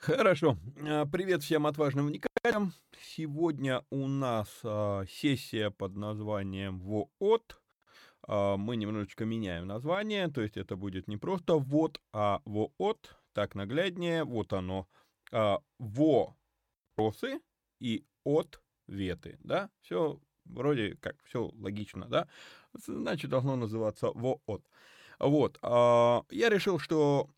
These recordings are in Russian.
Хорошо. А, привет всем отважным вникателям. Сегодня у нас а, сессия под названием ВООТ. А, мы немножечко меняем название, то есть это будет не просто ВОД, а ВООТ. Так нагляднее, вот оно. Вопросы и ответы, да? Все вроде как, все логично, да? Значит, должно называться ВООТ. Вот. Я решил, что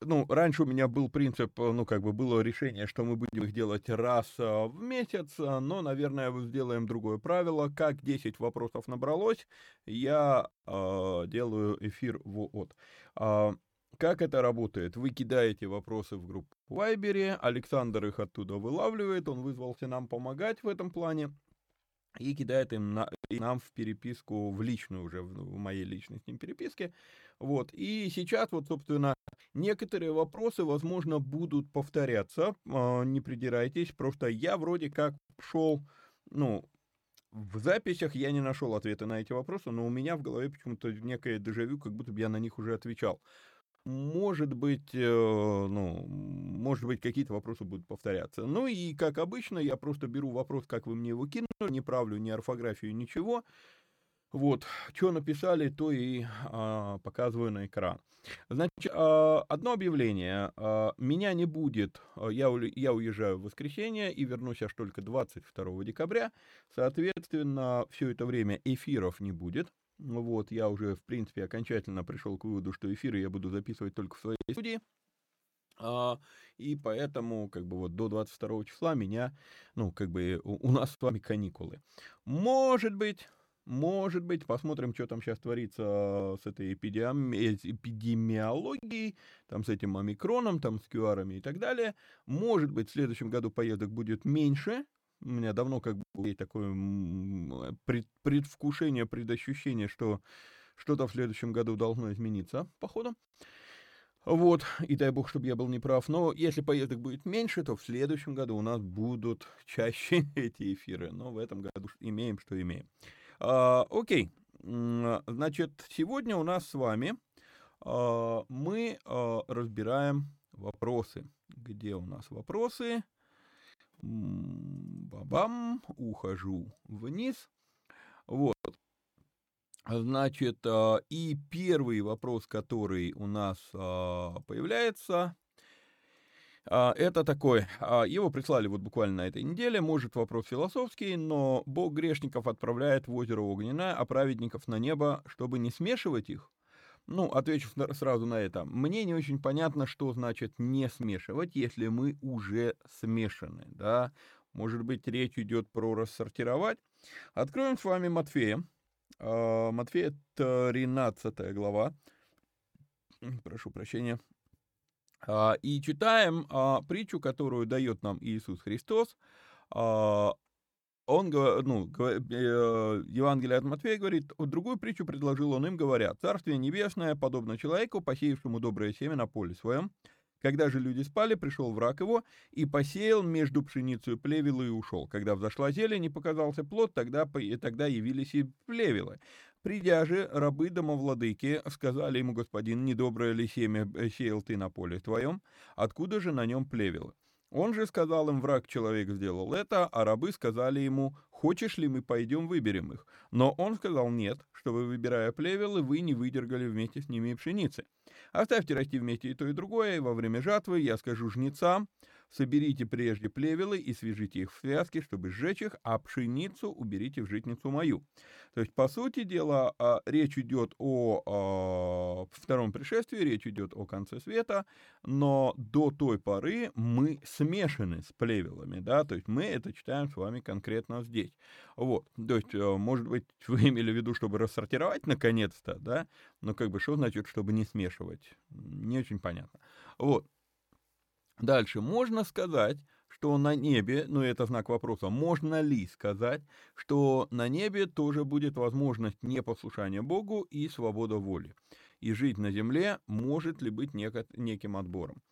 ну, раньше у меня был принцип, э, ну, как бы было решение, что мы будем их делать раз э, в месяц, э, но, наверное, сделаем другое правило. Как 10 вопросов набралось, я э, делаю эфир вот. Э, как это работает? Вы кидаете вопросы в группу в Вайбере, Александр их оттуда вылавливает, он вызвался нам помогать в этом плане и кидает им на, и нам в переписку, в личную уже, в, в моей личной с ним переписке. Вот. И сейчас вот, собственно, некоторые вопросы, возможно, будут повторяться. Э, не придирайтесь, просто я вроде как шел, ну, в записях я не нашел ответа на эти вопросы, но у меня в голове почему-то некое дежавю, как будто бы я на них уже отвечал. Может быть, э, ну, может быть, какие-то вопросы будут повторяться. Ну и, как обычно, я просто беру вопрос, как вы мне его кинули, не правлю ни орфографию, ничего. Вот, что написали, то и а, показываю на экран. Значит, а, одно объявление. А, меня не будет, а, я, я уезжаю в воскресенье и вернусь аж только 22 декабря. Соответственно, все это время эфиров не будет. Вот, я уже, в принципе, окончательно пришел к выводу, что эфиры я буду записывать только в своей студии. А, и поэтому, как бы вот до 22 числа меня, ну, как бы у, у нас с вами каникулы. Может быть, может быть, посмотрим, что там сейчас творится с этой эпидеми... эпидемиологией, там с этим омикроном, там с QR и так далее. Может быть, в следующем году поездок будет меньше, у меня давно как бы есть такое пред, предвкушение, предощущение, что что-то в следующем году должно измениться, походу. Вот, и дай бог, чтобы я был неправ. Но если поездок будет меньше, то в следующем году у нас будут чаще эти эфиры. Но в этом году имеем, что имеем. А, окей, значит, сегодня у нас с вами а, мы а, разбираем вопросы. Где у нас вопросы? Бабам, ухожу вниз. Вот. Значит, и первый вопрос, который у нас появляется, это такой, его прислали вот буквально на этой неделе, может вопрос философский, но Бог грешников отправляет в озеро Огненное, а праведников на небо, чтобы не смешивать их. Ну, отвечу сразу на это. Мне не очень понятно, что значит не смешивать, если мы уже смешаны, да. Может быть, речь идет про рассортировать. Откроем с вами Матфея. А, Матфея 13 глава. Прошу прощения. А, и читаем а, притчу, которую дает нам Иисус Христос. Он, ну, э, Евангелие от Матфея говорит, другую притчу предложил он им, говоря, «Царствие небесное подобно человеку, посеявшему доброе семя на поле своем, когда же люди спали, пришел враг его и посеял между пшеницей плевелы и ушел. Когда взошла зелень и показался плод, тогда, тогда явились и плевелы. Придя же, рабы домовладыки сказали ему, господин, недоброе ли семя э, сеял ты на поле твоем? Откуда же на нем плевелы? Он же сказал им, враг человек сделал это, а рабы сказали ему, хочешь ли мы пойдем выберем их? Но он сказал нет, чтобы, выбирая плевелы, вы не выдергали вместе с ними пшеницы. Оставьте расти вместе и то, и другое, и во время жатвы я скажу жнецам, соберите прежде плевелы и свяжите их в связки, чтобы сжечь их, а пшеницу уберите в житницу мою. То есть, по сути дела, а, речь идет о а, втором пришествии, речь идет о конце света, но до той поры мы смешаны с плевелами, да, то есть мы это читаем с вами конкретно здесь. Вот, то есть, э, может быть, вы имели в виду, чтобы рассортировать наконец-то, да, но как бы что значит, чтобы не смешивать? Не очень понятно. Вот. Дальше, можно сказать, что на небе, ну это знак вопроса, можно ли сказать, что на небе тоже будет возможность непослушания Богу и свобода воли. И жить на земле может ли быть неко, неким отбором.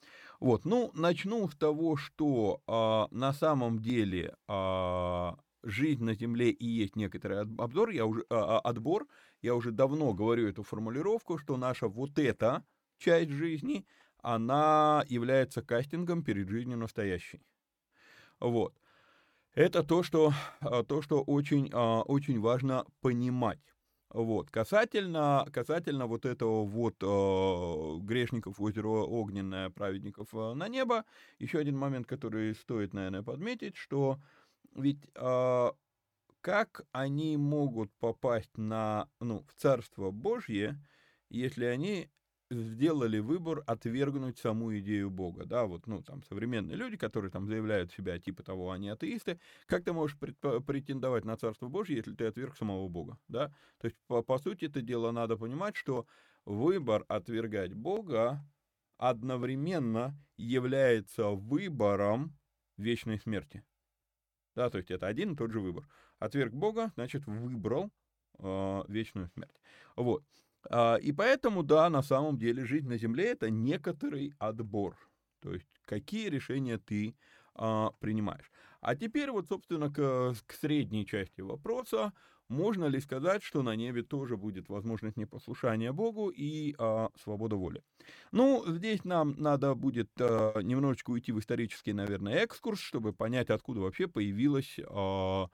Вот, ну, начну с того, что а, на самом деле а, жизнь на земле и есть некоторый обзор, я уже, а, а, отбор, я уже давно говорю эту формулировку, что наша вот эта часть жизни, она является кастингом перед жизнью настоящей. Вот. Это то, что, а, то, что очень, а, очень важно понимать. Вот. Касательно, касательно вот этого вот э, грешников озеро огненное, праведников на небо, еще один момент, который стоит, наверное, подметить, что ведь как они могут попасть на, ну, в Царство Божье, если они сделали выбор отвергнуть саму идею Бога, да, вот, ну, там, современные люди, которые там заявляют себя, типа того, они атеисты, как ты можешь претендовать на Царство Божье, если ты отверг самого Бога, да, то есть, по, по сути, это дело надо понимать, что выбор отвергать Бога одновременно является выбором вечной смерти, да, то есть, это один и тот же выбор. Отверг Бога, значит, выбрал э, вечную смерть, вот. А, и поэтому, да, на самом деле жизнь на Земле это некоторый отбор. То есть какие решения ты а, принимаешь. А теперь вот, собственно, к, к средней части вопроса. Можно ли сказать, что на небе тоже будет возможность непослушания Богу и а, свобода воли? Ну, здесь нам надо будет а, немножечко уйти в исторический, наверное, экскурс, чтобы понять, откуда вообще появилась, а,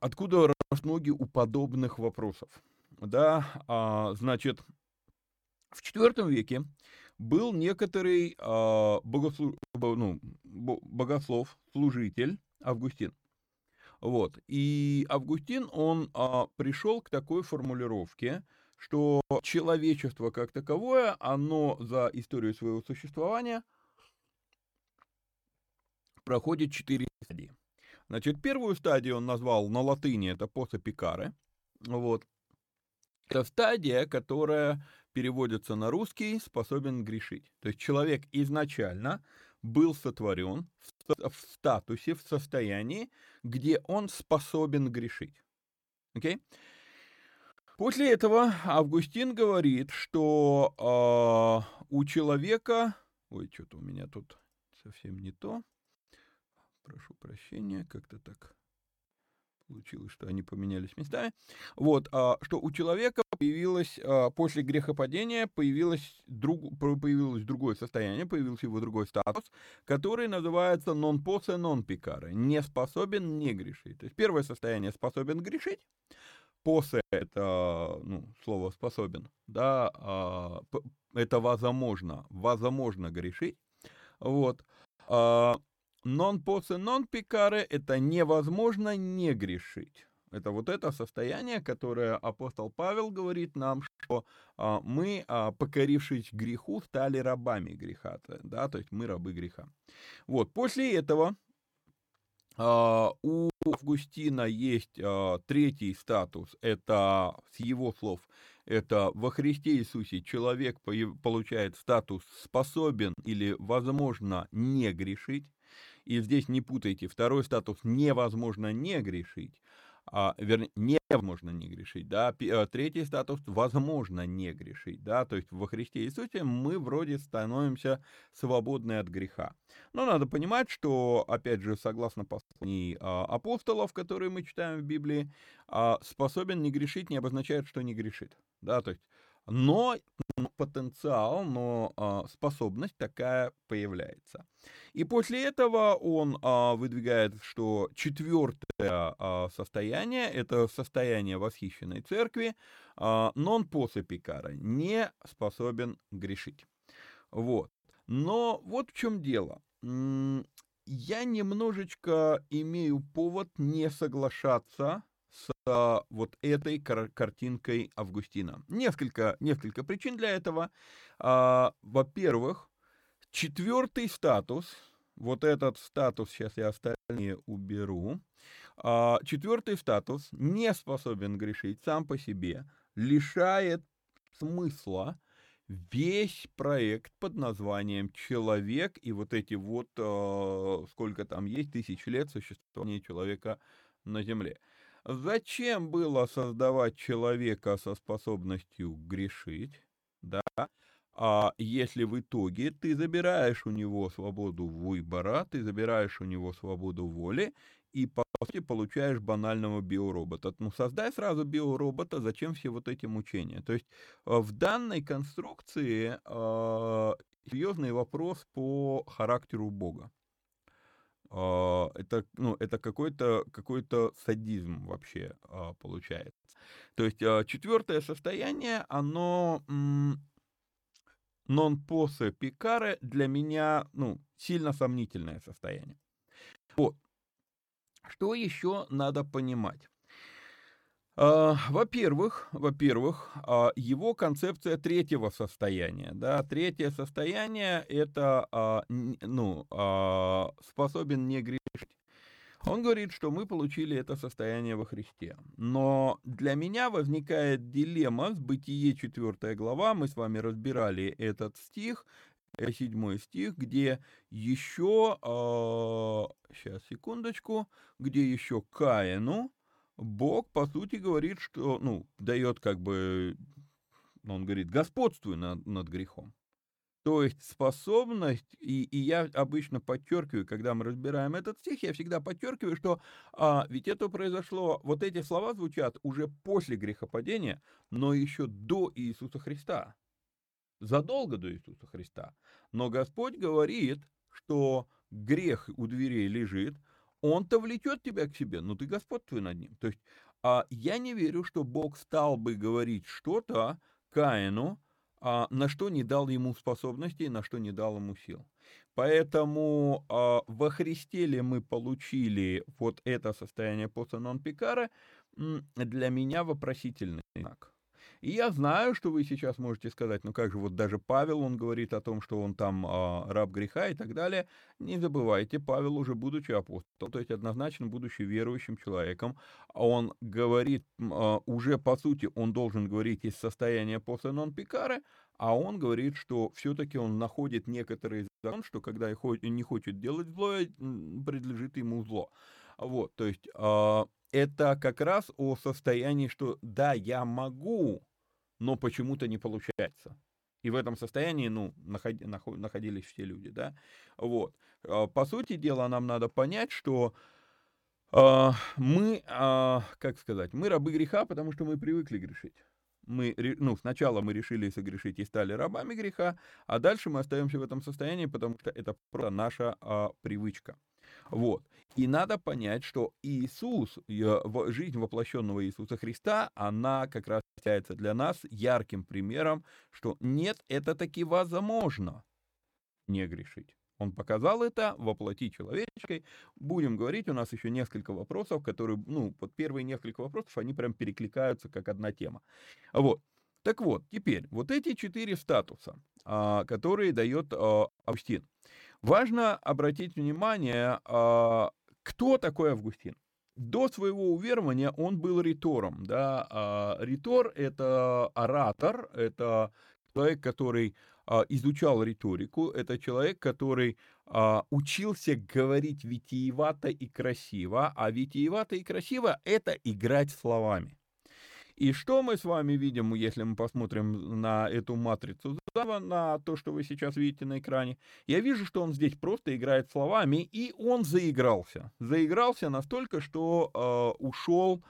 откуда растут ноги у подобных вопросов да, а, значит, в IV веке был некоторый а, богослу, ну, богослов, служитель Августин. Вот. И Августин, он а, пришел к такой формулировке, что человечество как таковое, оно за историю своего существования проходит четыре стадии. Значит, первую стадию он назвал на латыни, это поса пикаре. Вот. Это стадия, которая переводится на русский «способен грешить». То есть человек изначально был сотворен в статусе, в состоянии, где он способен грешить. Okay? После этого Августин говорит, что э, у человека... Ой, что-то у меня тут совсем не то. Прошу прощения, как-то так получилось, что они поменялись местами. Вот, а, что у человека появилось, а, после грехопадения появилось, друг, появилось другое состояние, появился его другой статус, который называется non posse non picare, не способен не грешить. То есть первое состояние способен грешить, После это ну, слово способен, да, а, это возможно, возможно грешить. Вот. А, нон посе нон пикаре это невозможно не грешить. Это вот это состояние, которое апостол Павел говорит нам, что а, мы, а, покорившись греху, стали рабами греха, да, то есть мы рабы греха. Вот, после этого а, у Августина есть а, третий статус, это с его слов, это во Христе Иисусе человек получает статус способен или возможно не грешить. И здесь не путайте, второй статус невозможно не грешить, а, вернее, невозможно не грешить, да, э, третий статус возможно не грешить, да, то есть во Христе Иисусе мы вроде становимся свободны от греха. Но надо понимать, что, опять же, согласно посланий а, апостолов, которые мы читаем в Библии, а, способен не грешить не обозначает, что не грешит, да, то есть но потенциал, но а, способность такая появляется. И после этого он а, выдвигает, что четвертое а, состояние, это состояние восхищенной церкви, нон после пикара, не способен грешить. Вот. Но вот в чем дело. Я немножечко имею повод не соглашаться вот этой кар- картинкой Августина. Несколько, несколько причин для этого. А, во-первых, четвертый статус, вот этот статус, сейчас я остальные уберу, а, четвертый статус не способен грешить сам по себе, лишает смысла весь проект под названием «Человек» и вот эти вот, э, сколько там есть, тысяч лет существования человека на Земле. Зачем было создавать человека со способностью грешить, да, а если в итоге ты забираешь у него свободу выбора, ты забираешь у него свободу воли и, по сути, получаешь банального биоробота. Ну, создай сразу биоробота, зачем все вот эти мучения? То есть э, в данной конструкции э, серьезный вопрос по характеру Бога. А, это, ну, это какой-то какой садизм вообще а, получается. То есть а, четвертое состояние, оно non посе пикаре для меня, ну, сильно сомнительное состояние. Вот. Что еще надо понимать? А, во-первых, во-первых, а, его концепция третьего состояния, да, третье состояние это, а, ну, способен не грешить. Он говорит, что мы получили это состояние во Христе. Но для меня возникает дилемма с Бытие 4 глава, мы с вами разбирали этот стих, э, седьмой стих, где еще, сейчас, секундочку, где еще Каину, Бог, по сути, говорит, что, ну, дает как бы, он говорит, господствуй над, над грехом. То есть способность, и, и я обычно подчеркиваю, когда мы разбираем этот стих, я всегда подчеркиваю, что а, ведь это произошло, вот эти слова звучат уже после грехопадения, но еще до Иисуса Христа, задолго до Иисуса Христа. Но Господь говорит, что грех у дверей лежит, он-то влечет тебя к себе, но ты господствуй над ним. То есть а, я не верю, что Бог стал бы говорить что-то Каину, а, на что не дал ему способностей, на что не дал ему сил. Поэтому а, во Христе ли мы получили вот это состояние после нон-пикара, для меня вопросительный знак. И я знаю, что вы сейчас можете сказать, ну как же, вот даже Павел, он говорит о том, что он там а, раб греха и так далее. Не забывайте, Павел уже будучи апостолом, то есть однозначно будучи верующим человеком, он говорит, а, уже по сути он должен говорить из состояния после нон-пикары, а он говорит, что все-таки он находит некоторые закон, что когда не хочет делать зло, предлежит ему зло. Вот, то есть э, это как раз о состоянии, что да, я могу но почему-то не получается. И в этом состоянии, ну, находились все люди, да. Вот. А, по сути дела, нам надо понять, что э, мы, э, как сказать, мы рабы греха, потому что мы привыкли грешить. мы, ну, сначала мы решили согрешить и стали рабами греха, а дальше мы остаемся в этом состоянии, потому что это просто наша а, привычка. Вот. И надо понять, что Иисус, жизнь воплощенного Иисуса Христа, она как раз является для нас ярким примером, что нет, это таки возможно не грешить. Он показал это воплоти человеческой. Будем говорить, у нас еще несколько вопросов, которые, ну, вот первые несколько вопросов, они прям перекликаются как одна тема. Вот. Так вот, теперь, вот эти четыре статуса, а, которые дает а, Августин. Важно обратить внимание, а, кто такой Августин. До своего уверования он был ритором. Да? Ритор — это оратор, это человек, который а, изучал риторику, это человек, который а, учился говорить витиевато и красиво, а витиевато и красиво — это играть словами. И что мы с вами видим, если мы посмотрим на эту матрицу Зава, на то, что вы сейчас видите на экране? Я вижу, что он здесь просто играет словами, и он заигрался. Заигрался настолько, что э, ушел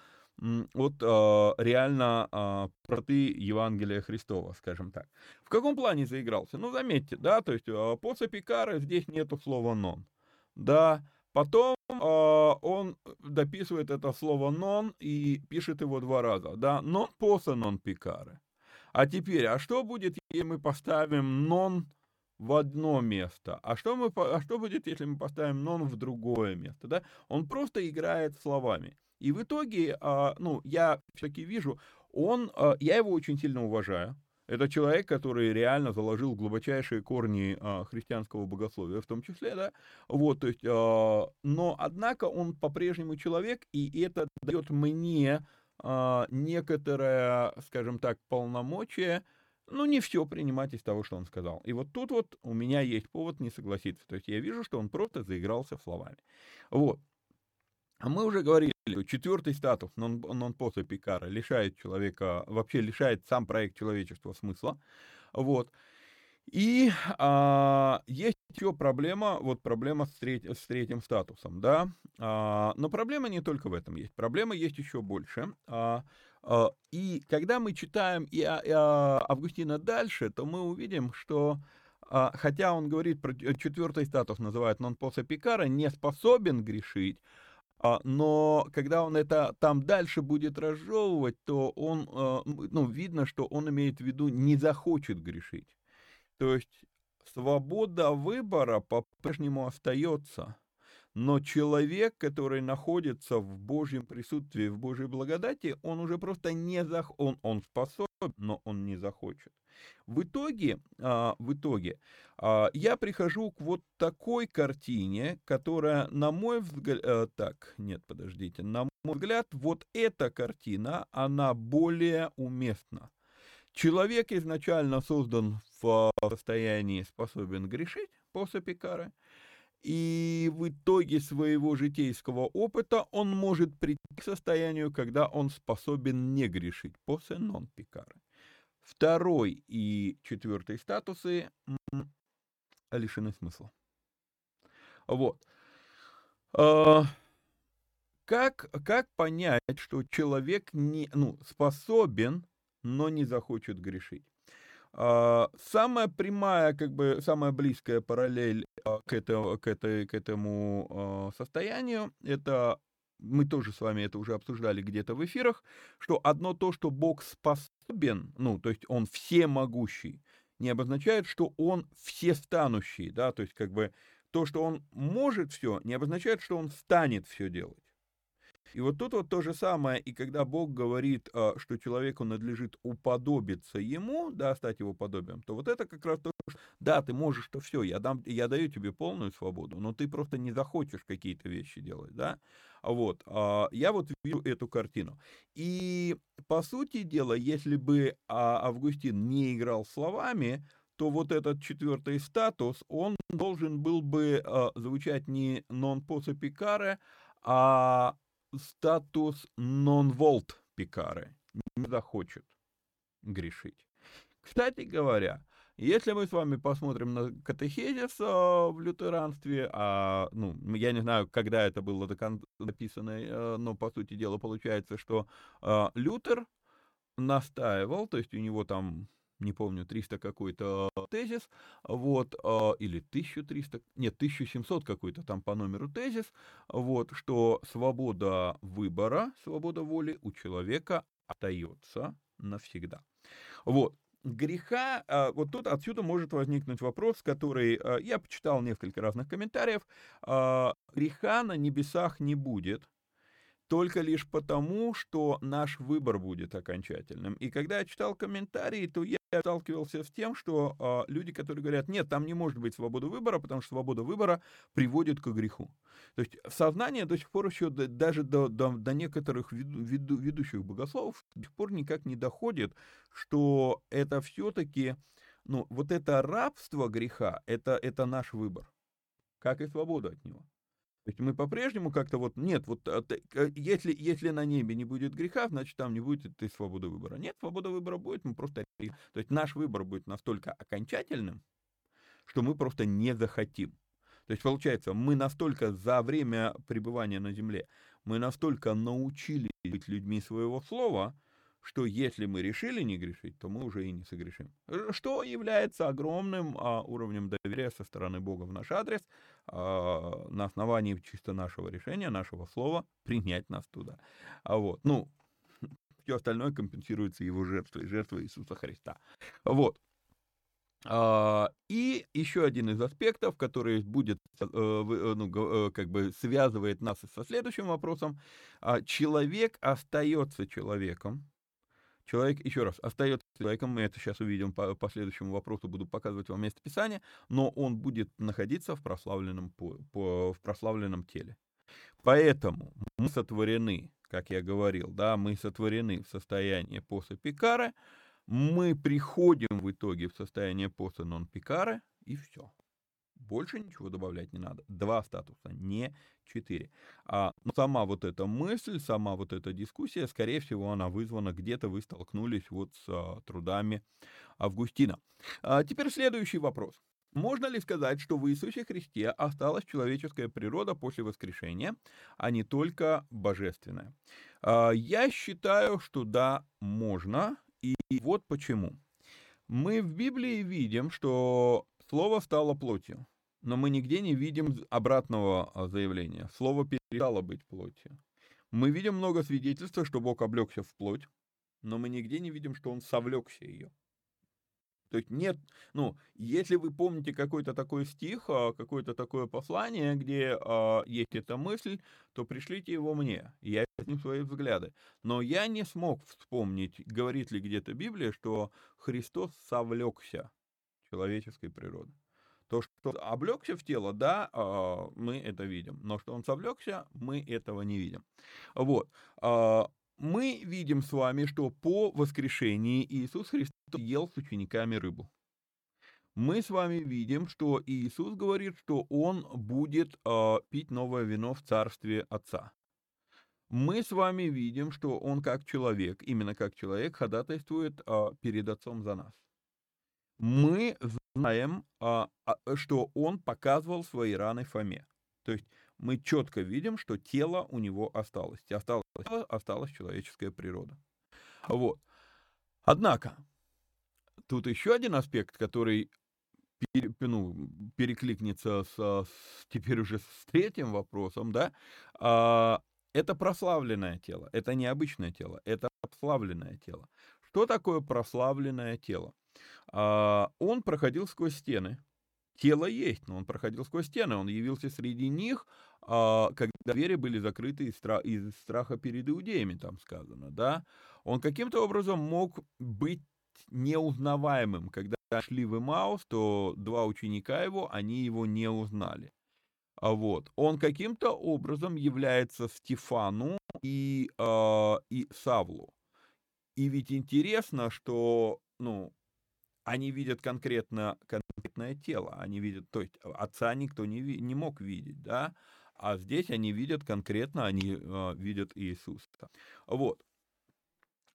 от э, реально э, проты Евангелия Христова, скажем так. В каком плане заигрался? Ну, заметьте, да, то есть э, по Сапикара здесь нету слова «нон». Да, потом э, он дописывает это слово «нон» и пишет его два раза, да, «нон поса нон пикаре». А теперь, а что будет, если мы поставим «нон» в одно место. А что, мы, а что будет, если мы поставим нон в другое место? Да? Он просто играет словами. И в итоге, а, ну, я все-таки вижу, он, а, я его очень сильно уважаю. Это человек, который реально заложил глубочайшие корни а, христианского богословия, в том числе, да. Вот, то есть, но однако он по-прежнему человек, и это дает мне некоторое, скажем так, полномочие, ну, не все принимать из того, что он сказал. И вот тут вот у меня есть повод не согласиться. То есть я вижу, что он просто заигрался словами. Вот. А мы уже говорили, четвертый статус нон-поса Пикара лишает человека, вообще лишает сам проект человечества смысла. Вот. И а, есть еще проблема, вот проблема с, треть, с третьим статусом, да. А, но проблема не только в этом есть, проблема есть еще больше. А, а, и когда мы читаем и, и а, Августина дальше, то мы увидим, что а, хотя он говорит про четвертый статус, называет нон-поса Пикара, не способен грешить, а, но когда он это там дальше будет разжевывать, то он, а, ну, видно, что он имеет в виду не захочет грешить. То есть свобода выбора по-прежнему остается. Но человек, который находится в Божьем присутствии, в Божьей благодати, он уже просто не зах... он, он способен, но он не захочет. В итоге, а, в итоге а, я прихожу к вот такой картине, которая, на мой взгляд, а, так, нет, подождите, на мой взгляд, вот эта картина, она более уместна. Человек изначально создан в состоянии способен грешить после Пикары, и в итоге своего житейского опыта он может прийти к состоянию, когда он способен не грешить после нон-пикары. Второй и четвертый статусы лишены смысла. Вот. А, как, как понять, что человек не, ну, способен, но не захочет грешить? А, самая прямая, как бы самая близкая параллель а, к, этому, к, этой, к этому а, состоянию, это мы тоже с вами это уже обсуждали где-то в эфирах, что одно то, что Бог способен, ну, то есть Он всемогущий, не обозначает, что Он всестанущий, да, то есть как бы то, что Он может все, не обозначает, что Он станет все делать. И вот тут вот то же самое, и когда Бог говорит, а, что человеку надлежит уподобиться ему, да, стать его подобием, то вот это как раз то, что, да, ты можешь, то все, я, дам, я даю тебе полную свободу, но ты просто не захочешь какие-то вещи делать, да, вот, а, я вот вижу эту картину. И, по сути дела, если бы а, Августин не играл словами, то вот этот четвертый статус, он должен был бы звучать не non posse picare, а статус non-волт Пикары не захочет грешить. Кстати говоря, если мы с вами посмотрим на катехезис а, в лютеранстве, а, ну, я не знаю, когда это было написано, а, но по сути дела получается, что а, Лютер настаивал, то есть у него там не помню, 300 какой-то тезис, вот, а, или 1300, нет, 1700 какой-то там по номеру тезис, вот, что свобода выбора, свобода воли у человека остается навсегда. Вот, греха, а, вот тут отсюда может возникнуть вопрос, который, а, я почитал несколько разных комментариев, греха на небесах не будет, только лишь потому, что наш выбор будет окончательным. И когда я читал комментарии, то я сталкивался с тем, что э, люди, которые говорят, нет, там не может быть свободы выбора, потому что свобода выбора приводит к греху. То есть сознание до сих пор еще, даже до, до, до некоторых веду, веду, ведущих богословов, до сих пор никак не доходит, что это все-таки, ну, вот это рабство греха, это, это наш выбор, как и свобода от него. То есть мы по-прежнему как-то вот, нет, вот а если, если на небе не будет греха, значит там не будет и свободы выбора. Нет, свобода выбора будет, мы просто... То есть наш выбор будет настолько окончательным, что мы просто не захотим. То есть получается, мы настолько за время пребывания на земле, мы настолько научились быть людьми своего слова, что если мы решили не грешить, то мы уже и не согрешим. Что является огромным а, уровнем доверия со стороны Бога в наш адрес, а, на основании чисто нашего решения, нашего слова, принять нас туда. А вот, ну, все остальное компенсируется его жертвой, жертвой Иисуса Христа. Вот. А, и еще один из аспектов, который будет, э, э, ну, э, как бы связывает нас со следующим вопросом. Человек остается человеком, Человек, еще раз, остается человеком, мы это сейчас увидим по, по следующему вопросу, буду показывать вам место Писания, но он будет находиться в прославленном, по, по, в прославленном теле. Поэтому мы сотворены, как я говорил, да, мы сотворены в состоянии поса пикара, мы приходим в итоге в состояние поса нон-пикара, и все. Больше ничего добавлять не надо. Два статуса, не четыре. А, но сама вот эта мысль, сама вот эта дискуссия, скорее всего, она вызвана где-то, вы столкнулись вот с а, трудами Августина. А, теперь следующий вопрос. Можно ли сказать, что в Иисусе Христе осталась человеческая природа после воскрешения, а не только божественная? А, я считаю, что да, можно, и вот почему. Мы в Библии видим, что Слово стало плотью но мы нигде не видим обратного а, заявления. Слово перестало быть плотью. Мы видим много свидетельств, что Бог облегся в плоть, но мы нигде не видим, что Он совлекся ее. То есть нет, ну, если вы помните какой-то такой стих, а, какое-то такое послание, где э, есть эта мысль, то пришлите его мне, я ним свои взгляды. Но я не смог вспомнить, говорит ли где-то Библия, что Христос совлекся человеческой природы. То, что облегся в тело, да, а, мы это видим. Но что он совлекся, мы этого не видим. Вот. А, мы видим с вами, что по воскрешении Иисус Христос ел с учениками рыбу. Мы с вами видим, что Иисус говорит, что Он будет э, пить новое вино в царстве Отца. Мы с вами видим, что Он как человек, именно как человек, ходатайствует перед Отцом за нас мы знаем, а, а, что он показывал свои раны Фоме. То есть мы четко видим, что тело у него осталось. Осталось, осталась человеческая природа. Вот. Однако, тут еще один аспект, который пере, ну, перекликнется с, с, теперь уже с третьим вопросом, да, а, это прославленное тело, это необычное тело, это прославленное тело. Что такое прославленное тело? А, он проходил сквозь стены. Тело есть, но он проходил сквозь стены. Он явился среди них, а, когда двери были закрыты из, стра- из страха перед иудеями, там сказано, да. Он каким-то образом мог быть неузнаваемым. Когда шли в Имаус, то два ученика его, они его не узнали. А вот. Он каким-то образом является Стефану и, э, и Савлу. И ведь интересно, что, ну, они видят конкретно конкретное тело, они видят, то есть отца никто не, не мог видеть, да, а здесь они видят конкретно, они э, видят Иисуса. Вот.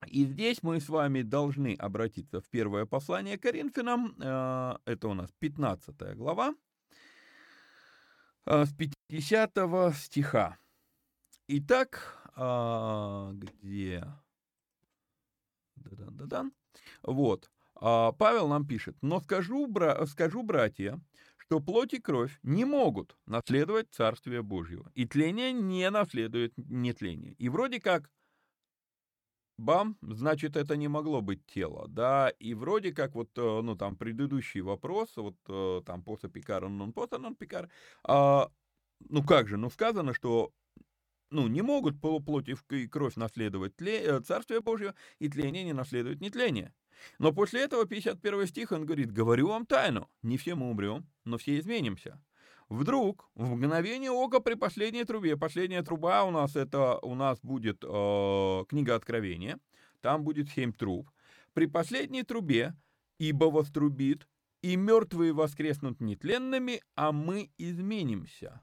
И здесь мы с вами должны обратиться в первое послание Коринфянам, э, это у нас 15 глава, э, с 50 стиха. Итак, э, где Да-да-да-да. Вот. А Павел нам пишет, но скажу, бра... скажу, братья, что плоть и кровь не могут наследовать Царствие Божьего, и тление не наследует нетление. И вроде как, бам, значит, это не могло быть тело, да, и вроде как вот, э, ну, там, предыдущий вопрос, вот, э, там, поса пикара, нон поса нон пикар, а, ну, как же, ну, сказано, что ну, не могут плоть и кровь наследовать тле, э, Царствие Божье, и тление не наследует нетление. Но после этого 51 стих он говорит, «Говорю вам тайну, не все мы умрем, но все изменимся». Вдруг, в мгновение ока при последней трубе, последняя труба у нас это, у нас будет э, книга Откровения, там будет семь труб. При последней трубе, ибо вострубит, и мертвые воскреснут нетленными, а мы изменимся.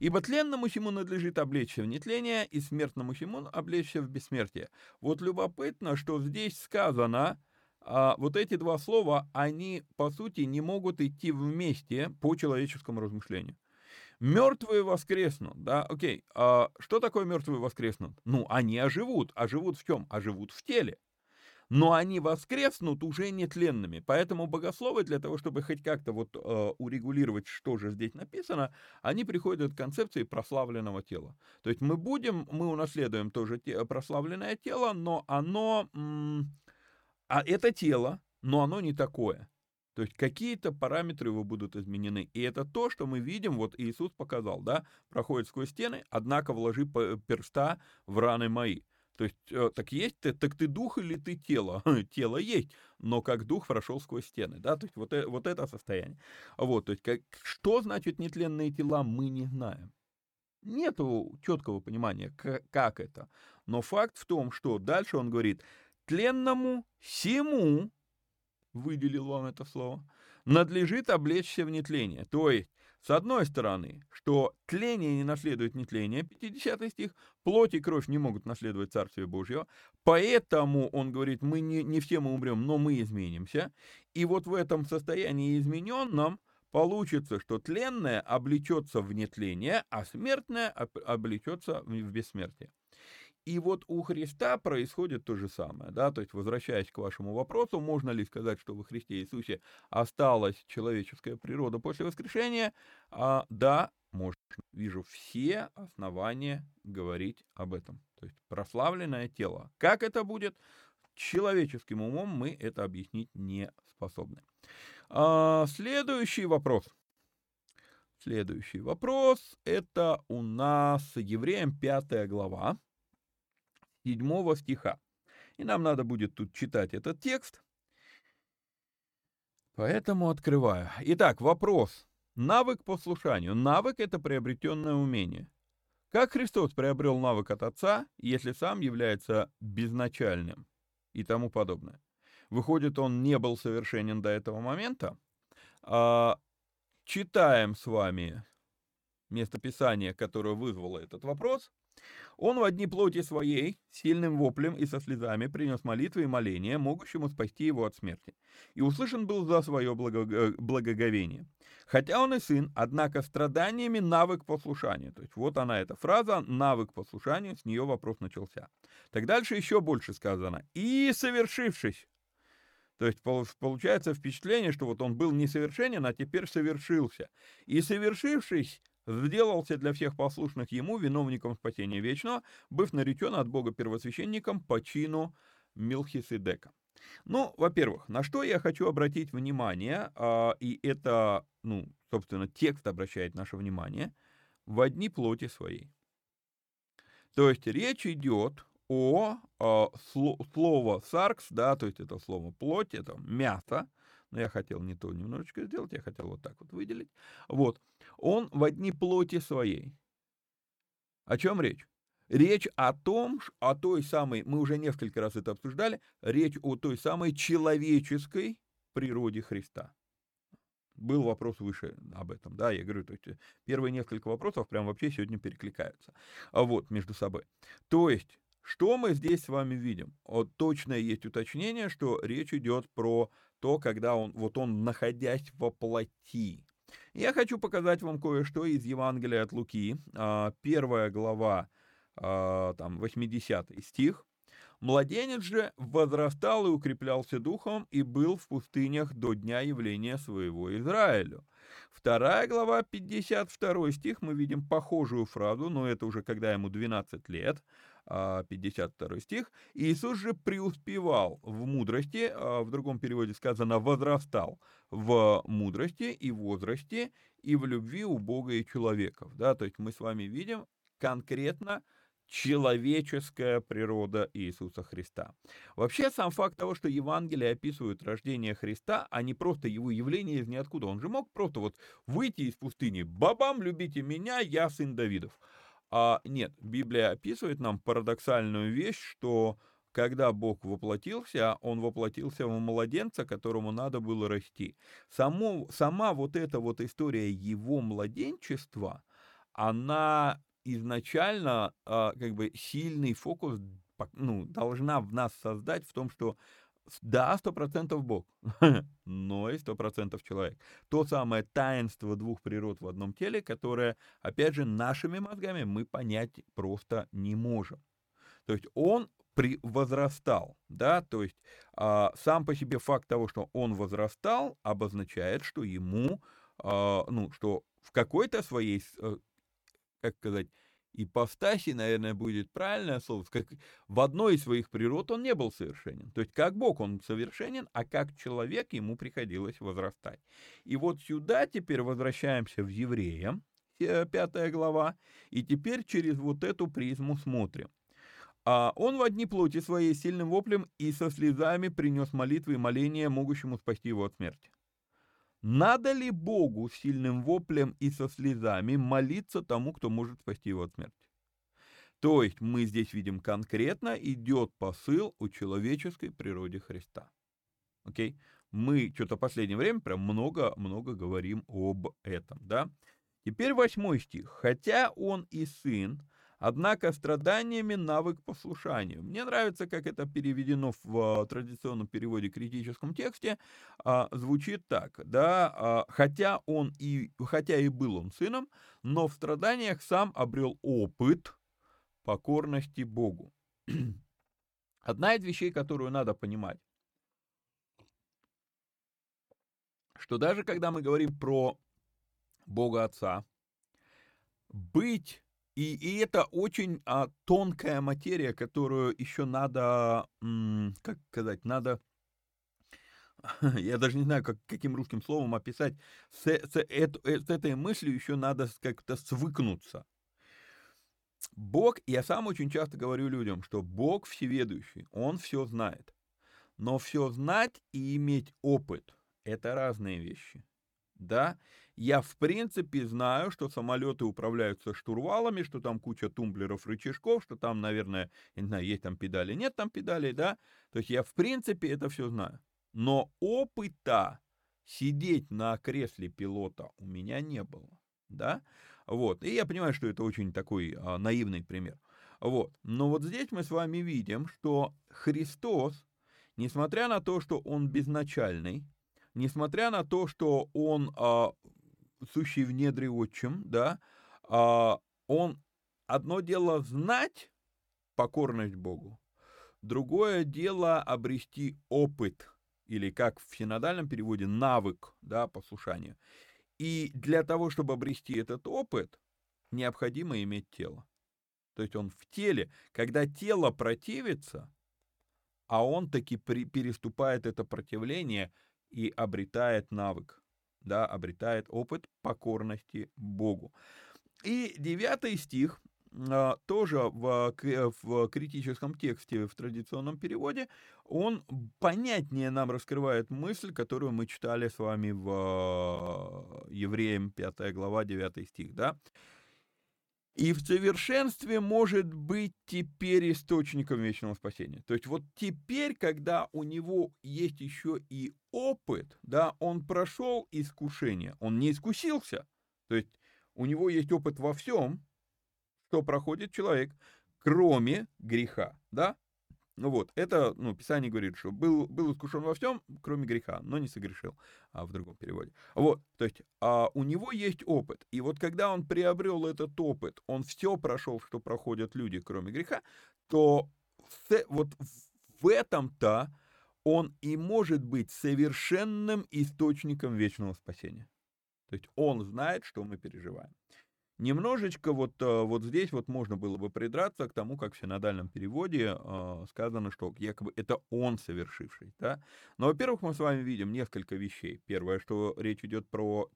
Ибо тленному сему надлежит облечься в нетление, и смертному сему облечься в бессмертие. Вот любопытно, что здесь сказано, а, вот эти два слова, они, по сути, не могут идти вместе по человеческому размышлению. Мертвые воскреснут, да, окей. А что такое мертвые воскреснут? Ну, они оживут. Оживут в чем? Оживут в теле но они воскреснут уже нетленными. Поэтому богословы для того, чтобы хоть как-то вот э, урегулировать, что же здесь написано, они приходят к концепции прославленного тела. То есть мы будем, мы унаследуем тоже те, прославленное тело, но оно, м- а это тело, но оно не такое. То есть какие-то параметры его будут изменены. И это то, что мы видим, вот Иисус показал, да, проходит сквозь стены, однако вложи перста в раны мои. То есть, э, так есть ты, так ты дух или ты тело? тело есть, но как дух прошел сквозь стены, да, то есть вот, э, вот это состояние. Вот, то есть, как, что значит нетленные тела, мы не знаем. Нету четкого понимания, как, как это. Но факт в том, что дальше он говорит, тленному всему, выделил вам это слово, надлежит облечься в нетление. То есть, с одной стороны, что тление не наследует нетление, 50 стих, плоть и кровь не могут наследовать Царствие Божье, поэтому, он говорит, мы не, не все мы умрем, но мы изменимся, и вот в этом состоянии измененном получится, что тленное облечется в нетление, а смертное облечется в бессмертие. И вот у Христа происходит то же самое, да, то есть возвращаясь к вашему вопросу, можно ли сказать, что во Христе Иисусе осталась человеческая природа после воскрешения? А, да, можно. Вижу все основания говорить об этом. То есть прославленное тело. Как это будет? Человеческим умом мы это объяснить не способны. А, следующий вопрос. Следующий вопрос. Это у нас Евреям 5 глава. 7 стиха. И нам надо будет тут читать этот текст. Поэтому открываю. Итак, вопрос. Навык послушанию. Навык — это приобретенное умение. Как Христос приобрел навык от Отца, если сам является безначальным и тому подобное? Выходит, он не был совершенен до этого момента. А, читаем с вами местописание, которое вызвало этот вопрос. Он в одни плоти своей, сильным воплем и со слезами принес молитвы и моления, могущему спасти его от смерти. И услышан был за свое благо... благоговение. Хотя он и сын, однако страданиями навык послушания. То есть вот она эта фраза, навык послушания, с нее вопрос начался. Так дальше еще больше сказано. И совершившись, то есть получается впечатление, что вот он был несовершенен, а теперь совершился. И совершившись, сделался для всех послушных ему виновником спасения вечного, быв наречен от Бога первосвященником по чину Милхиседека. Ну, во-первых, на что я хочу обратить внимание, а, и это, ну, собственно, текст обращает наше внимание, в одни плоти своей. То есть речь идет о, о слово саркс, да, то есть это слово плоть, это мясо, но я хотел не то немножечко сделать, я хотел вот так вот выделить. Вот. Он в одни плоти своей. О чем речь? Речь о том, о той самой, мы уже несколько раз это обсуждали, речь о той самой человеческой природе Христа. Был вопрос выше об этом, да, я говорю, то есть первые несколько вопросов прям вообще сегодня перекликаются, а вот, между собой. То есть, что мы здесь с вами видим? Вот точное есть уточнение, что речь идет про то, когда он, вот он, находясь во плоти. Я хочу показать вам кое-что из Евангелия от Луки, а, первая глава, а, там, 80 стих. Младенец же возрастал и укреплялся духом и был в пустынях до дня явления своего Израилю. Вторая глава, 52 стих, мы видим похожую фразу, но это уже когда ему 12 лет, 52 а, стих. Иисус же преуспевал в мудрости, а, в другом переводе сказано возрастал в мудрости и возрасте и в любви у Бога и человеков. Да? То есть мы с вами видим конкретно человеческая природа Иисуса Христа. Вообще, сам факт того, что Евангелие описывают рождение Христа, а не просто его явление из ниоткуда. Он же мог просто вот выйти из пустыни, бабам, любите меня, я сын Давидов. А нет, Библия описывает нам парадоксальную вещь, что когда Бог воплотился, Он воплотился в младенца, которому надо было расти. Само, сама вот эта вот история его младенчества, она изначально а, как бы сильный фокус ну, должна в нас создать в том, что да, сто процентов Бог, но и сто процентов человек. То самое таинство двух природ в одном теле, которое, опять же, нашими мозгами мы понять просто не можем. То есть он при, возрастал, да, то есть а, сам по себе факт того, что он возрастал, обозначает, что ему, а, ну, что в какой-то своей, э, как сказать, ипостаси, наверное, будет правильное слово, как в одной из своих природ он не был совершенен. То есть как Бог он совершенен, а как человек ему приходилось возрастать. И вот сюда теперь возвращаемся в Евреям, э, пятая глава, и теперь через вот эту призму смотрим. А он в одни плоти своей сильным воплем и со слезами принес молитвы и моления, могущему спасти его от смерти. Надо ли Богу сильным воплем и со слезами молиться тому, кто может спасти его от смерти? То есть мы здесь видим конкретно идет посыл о человеческой природе Христа. Окей? Мы что-то в последнее время прям много-много говорим об этом, да? Теперь восьмой стих. «Хотя он и сын, Однако страданиями навык послушанию. Мне нравится, как это переведено в а, традиционном переводе критическом тексте. А, звучит так, да, а, хотя он и, хотя и был он сыном, но в страданиях сам обрел опыт покорности Богу. Одна из вещей, которую надо понимать, что даже когда мы говорим про Бога Отца, быть и, и это очень а, тонкая материя, которую еще надо, как сказать, надо, я даже не знаю, как, каким русским словом описать, с, с, это, э, с этой мыслью еще надо как-то свыкнуться. Бог, я сам очень часто говорю людям, что Бог всеведущий, Он все знает. Но все знать и иметь опыт – это разные вещи. Да? Я в принципе знаю, что самолеты управляются штурвалами, что там куча тумблеров, рычажков, что там, наверное, не знаю, есть там педали, нет там педалей, да? То есть я в принципе это все знаю. Но опыта сидеть на кресле пилота у меня не было, да? Вот, и я понимаю, что это очень такой а, наивный пример. Вот, но вот здесь мы с вами видим, что Христос, несмотря на то, что Он безначальный, несмотря на то, что Он а, сущий в недре отчим, да, а, он одно дело знать покорность Богу, другое дело обрести опыт, или как в синодальном переводе, навык, да, послушания. И для того, чтобы обрести этот опыт, необходимо иметь тело. То есть он в теле, когда тело противится, а он таки переступает это противление и обретает навык да, обретает опыт покорности Богу. И девятый стих, а, тоже в, в критическом тексте, в традиционном переводе, он понятнее нам раскрывает мысль, которую мы читали с вами в а, Евреям 5 глава 9 стих, да. И в совершенстве может быть теперь источником вечного спасения. То есть вот теперь, когда у него есть еще и опыт, да, он прошел искушение, он не искусился. То есть у него есть опыт во всем, что проходит человек, кроме греха, да. Ну вот, это, ну, Писание говорит, что был, был искушен во всем, кроме греха, но не согрешил, а в другом переводе. Вот, то есть а, у него есть опыт, и вот когда он приобрел этот опыт, он все прошел, что проходят люди, кроме греха, то вот в этом-то он и может быть совершенным источником вечного спасения. То есть он знает, что мы переживаем. Немножечко вот, э, вот здесь вот можно было бы придраться к тому, как в синодальном переводе э, сказано, что якобы это он совершивший. Да? Но, во-первых, мы с вами видим несколько вещей. Первое, что речь идет про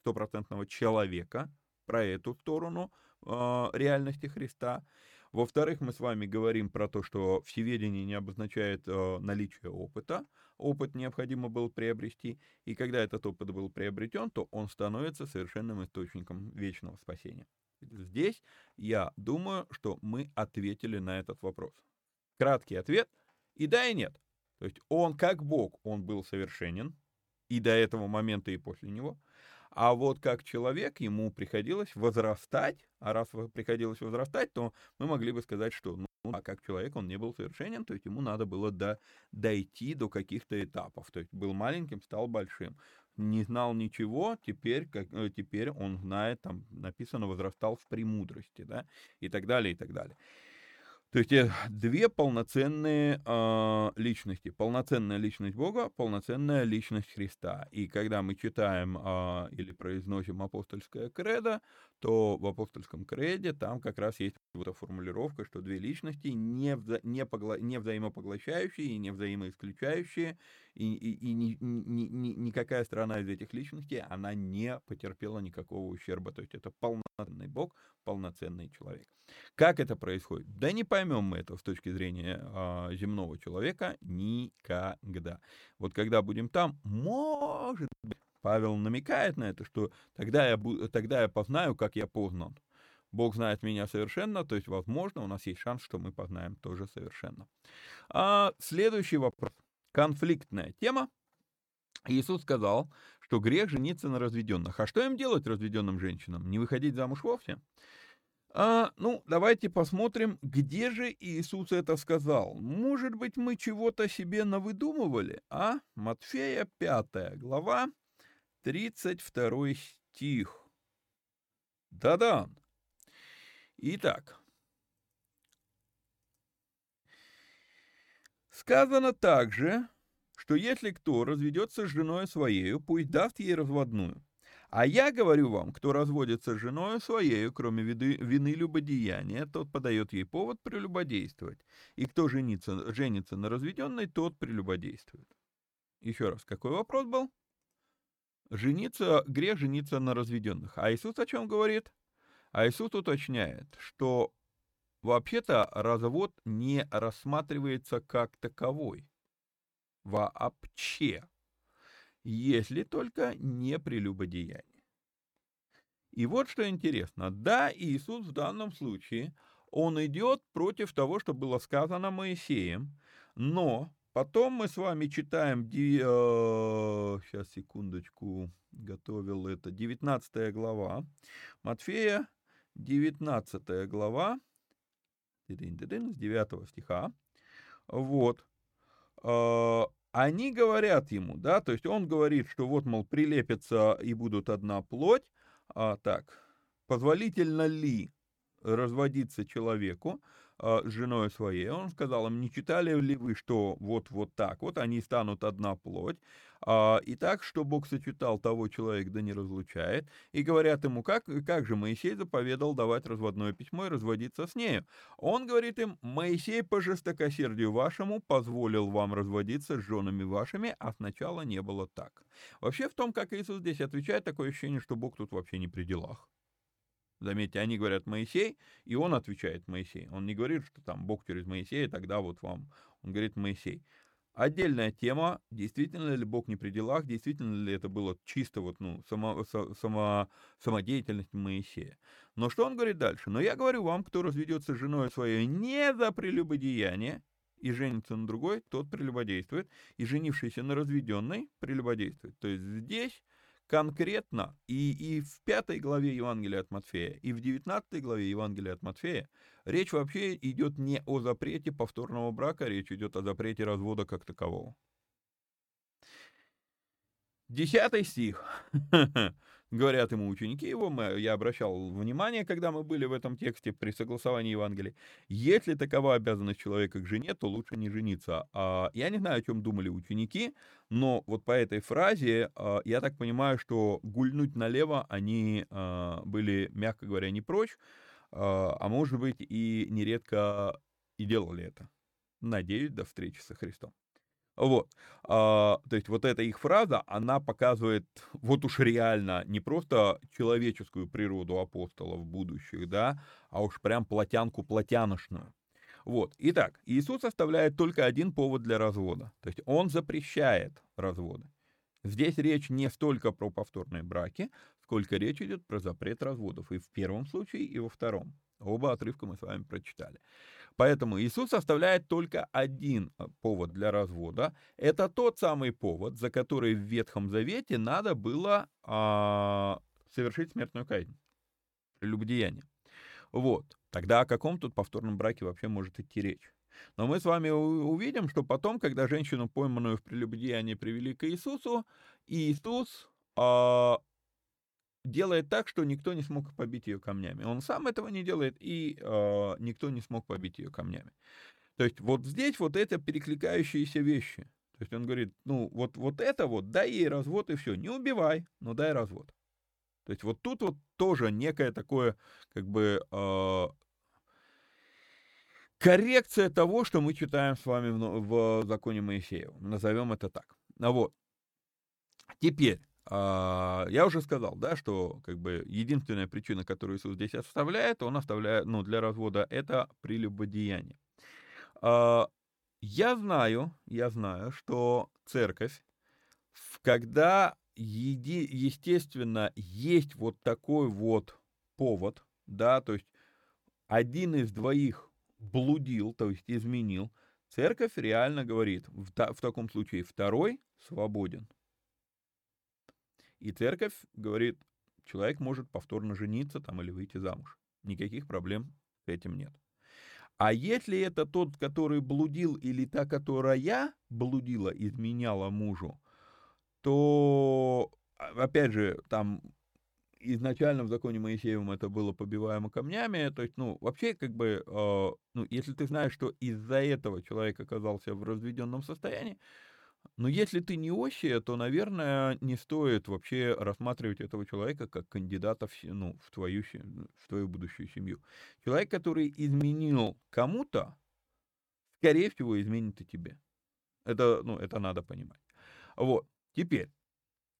стопроцентного человека, про эту сторону э, реальности Христа. Во-вторых, мы с вами говорим про то, что всеведение не обозначает э, наличие опыта. Опыт необходимо был приобрести. И когда этот опыт был приобретен, то он становится совершенным источником вечного спасения. Здесь я думаю, что мы ответили на этот вопрос. Краткий ответ – и да, и нет. То есть он как Бог, он был совершенен, и до этого момента, и после него. А вот как человек ему приходилось возрастать, а раз приходилось возрастать, то мы могли бы сказать, что ну, а как человек он не был совершенен, то есть ему надо было до, дойти до каких-то этапов. То есть был маленьким, стал большим. Не знал ничего, теперь, как, э, теперь он знает, там написано, возрастал в премудрости, да, и так далее, и так далее. То есть э, две полноценные э, личности. Полноценная личность Бога, полноценная личность Христа. И когда мы читаем э, или произносим апостольское кредо, то в апостольском креде там как раз есть вот эта формулировка, что две личности не, вза не, погла не взаимопоглощающие и не взаимоисключающие, и, и, и ни, ни, ни, никакая сторона из этих личностей, она не потерпела никакого ущерба. То есть это полноценный Бог, полноценный человек. Как это происходит? Да не поймем мы это с точки зрения э, земного человека никогда. Вот когда будем там, может быть, Павел намекает на это, что тогда я, тогда я познаю, как я познан. Бог знает меня совершенно, то есть, возможно, у нас есть шанс, что мы познаем тоже совершенно. А, следующий вопрос. Конфликтная тема. Иисус сказал, что грех жениться на разведенных. А что им делать разведенным женщинам? Не выходить замуж вовсе? А, ну, давайте посмотрим, где же Иисус это сказал. Может быть, мы чего-то себе навыдумывали, а? Матфея 5 глава, 32 стих. Да-да. Итак. Сказано также, что если кто разведется с женой своей, пусть даст ей разводную. А я говорю вам, кто разводится с женой своей, кроме виды, вины любодеяния, тот подает ей повод прелюбодействовать. И кто женится, женится на разведенной, тот прелюбодействует. Еще раз, какой вопрос был? Жениться, грех жениться на разведенных. А Иисус о чем говорит? А Иисус уточняет, что вообще-то развод не рассматривается как таковой. Вообще если только не прелюбодеяние. И вот что интересно. Да, Иисус в данном случае, он идет против того, что было сказано Моисеем, но потом мы с вами читаем, ди, э, сейчас, секундочку, готовил это, 19 глава, Матфея, 19 глава, с 9 стиха, вот, э, они говорят ему, да, то есть он говорит, что вот, мол, прилепятся и будут одна плоть, а, так, позволительно ли разводиться человеку, а, с женой своей. Он сказал им, не читали ли вы, что вот вот так вот они станут одна плоть, а, и так, что Бог сочетал того человека, да не разлучает. И говорят ему, как, как же Моисей заповедал давать разводное письмо и разводиться с нею. Он говорит им, Моисей по жестокосердию вашему позволил вам разводиться с женами вашими, а сначала не было так. Вообще в том, как Иисус здесь отвечает, такое ощущение, что Бог тут вообще не при делах. Заметьте, они говорят Моисей, и он отвечает Моисей. Он не говорит, что там Бог через Моисея, тогда вот вам. Он говорит Моисей. Отдельная тема, действительно ли Бог не при делах, действительно ли это было чисто вот, ну, само, само, самодеятельность Моисея. Но что он говорит дальше? Но я говорю вам, кто разведется с женой своей не за прелюбодеяние, и женится на другой, тот прелюбодействует, и женившийся на разведенной прелюбодействует. То есть здесь конкретно и, и в пятой главе Евангелия от Матфея, и в девятнадцатой главе Евангелия от Матфея речь вообще идет не о запрете повторного брака, речь идет о запрете развода как такового. Десятый стих. говорят ему ученики его, мы, я обращал внимание, когда мы были в этом тексте при согласовании Евангелия, если такова обязанность человека к жене, то лучше не жениться. А, я не знаю, о чем думали ученики, но вот по этой фразе а, я так понимаю, что гульнуть налево они а, были, мягко говоря, не прочь, а, а может быть и нередко и делали это. Надеюсь, до встречи со Христом. Вот. А, то есть вот эта их фраза, она показывает вот уж реально не просто человеческую природу апостолов будущих, да, а уж прям плотянку плотяношную. Вот. Итак, Иисус оставляет только один повод для развода. То есть он запрещает разводы. Здесь речь не столько про повторные браки, сколько речь идет про запрет разводов. И в первом случае, и во втором. Оба отрывка мы с вами прочитали. Поэтому Иисус оставляет только один э, повод для развода. Это тот самый повод, за который в Ветхом Завете надо было а, совершить смертную казнь. Прелюбодеяние. Вот. Тогда о каком тут повторном браке вообще может идти речь? Но мы с вами увидим, что потом, когда женщину, пойманную в прелюбодеянии, привели к Иисусу, Иисус а, делает так, что никто не смог побить ее камнями. Он сам этого не делает, и э, никто не смог побить ее камнями. То есть вот здесь вот это перекликающиеся вещи. То есть он говорит, ну вот, вот это вот, дай ей развод и все. Не убивай, но дай развод. То есть вот тут вот тоже некое такое, как бы, э, коррекция того, что мы читаем с вами в, в законе Моисеева. Назовем это так. Ну вот. Теперь, а, я уже сказал, да, что как бы единственная причина, которую Иисус здесь оставляет, он оставляет, ну, для развода, это прелюбодеяние. А, я знаю, я знаю, что церковь, когда, еди, естественно, есть вот такой вот повод, да, то есть один из двоих блудил, то есть изменил, церковь реально говорит, в, в таком случае второй свободен. И церковь говорит, человек может повторно жениться там или выйти замуж. Никаких проблем с этим нет. А если это тот, который блудил, или та, которая блудила, изменяла мужу, то, а, опять же, там изначально в законе Моисеевом это было побиваемо камнями, то есть, ну, вообще, как бы, э, ну, если ты знаешь, что из-за этого человек оказался в разведенном состоянии, но если ты не Осия, то, наверное, не стоит вообще рассматривать этого человека как кандидата в, ну, в, твою, в твою будущую семью. Человек, который изменил кому-то, скорее всего, изменит и тебе. Это, ну, это надо понимать. Вот. Теперь,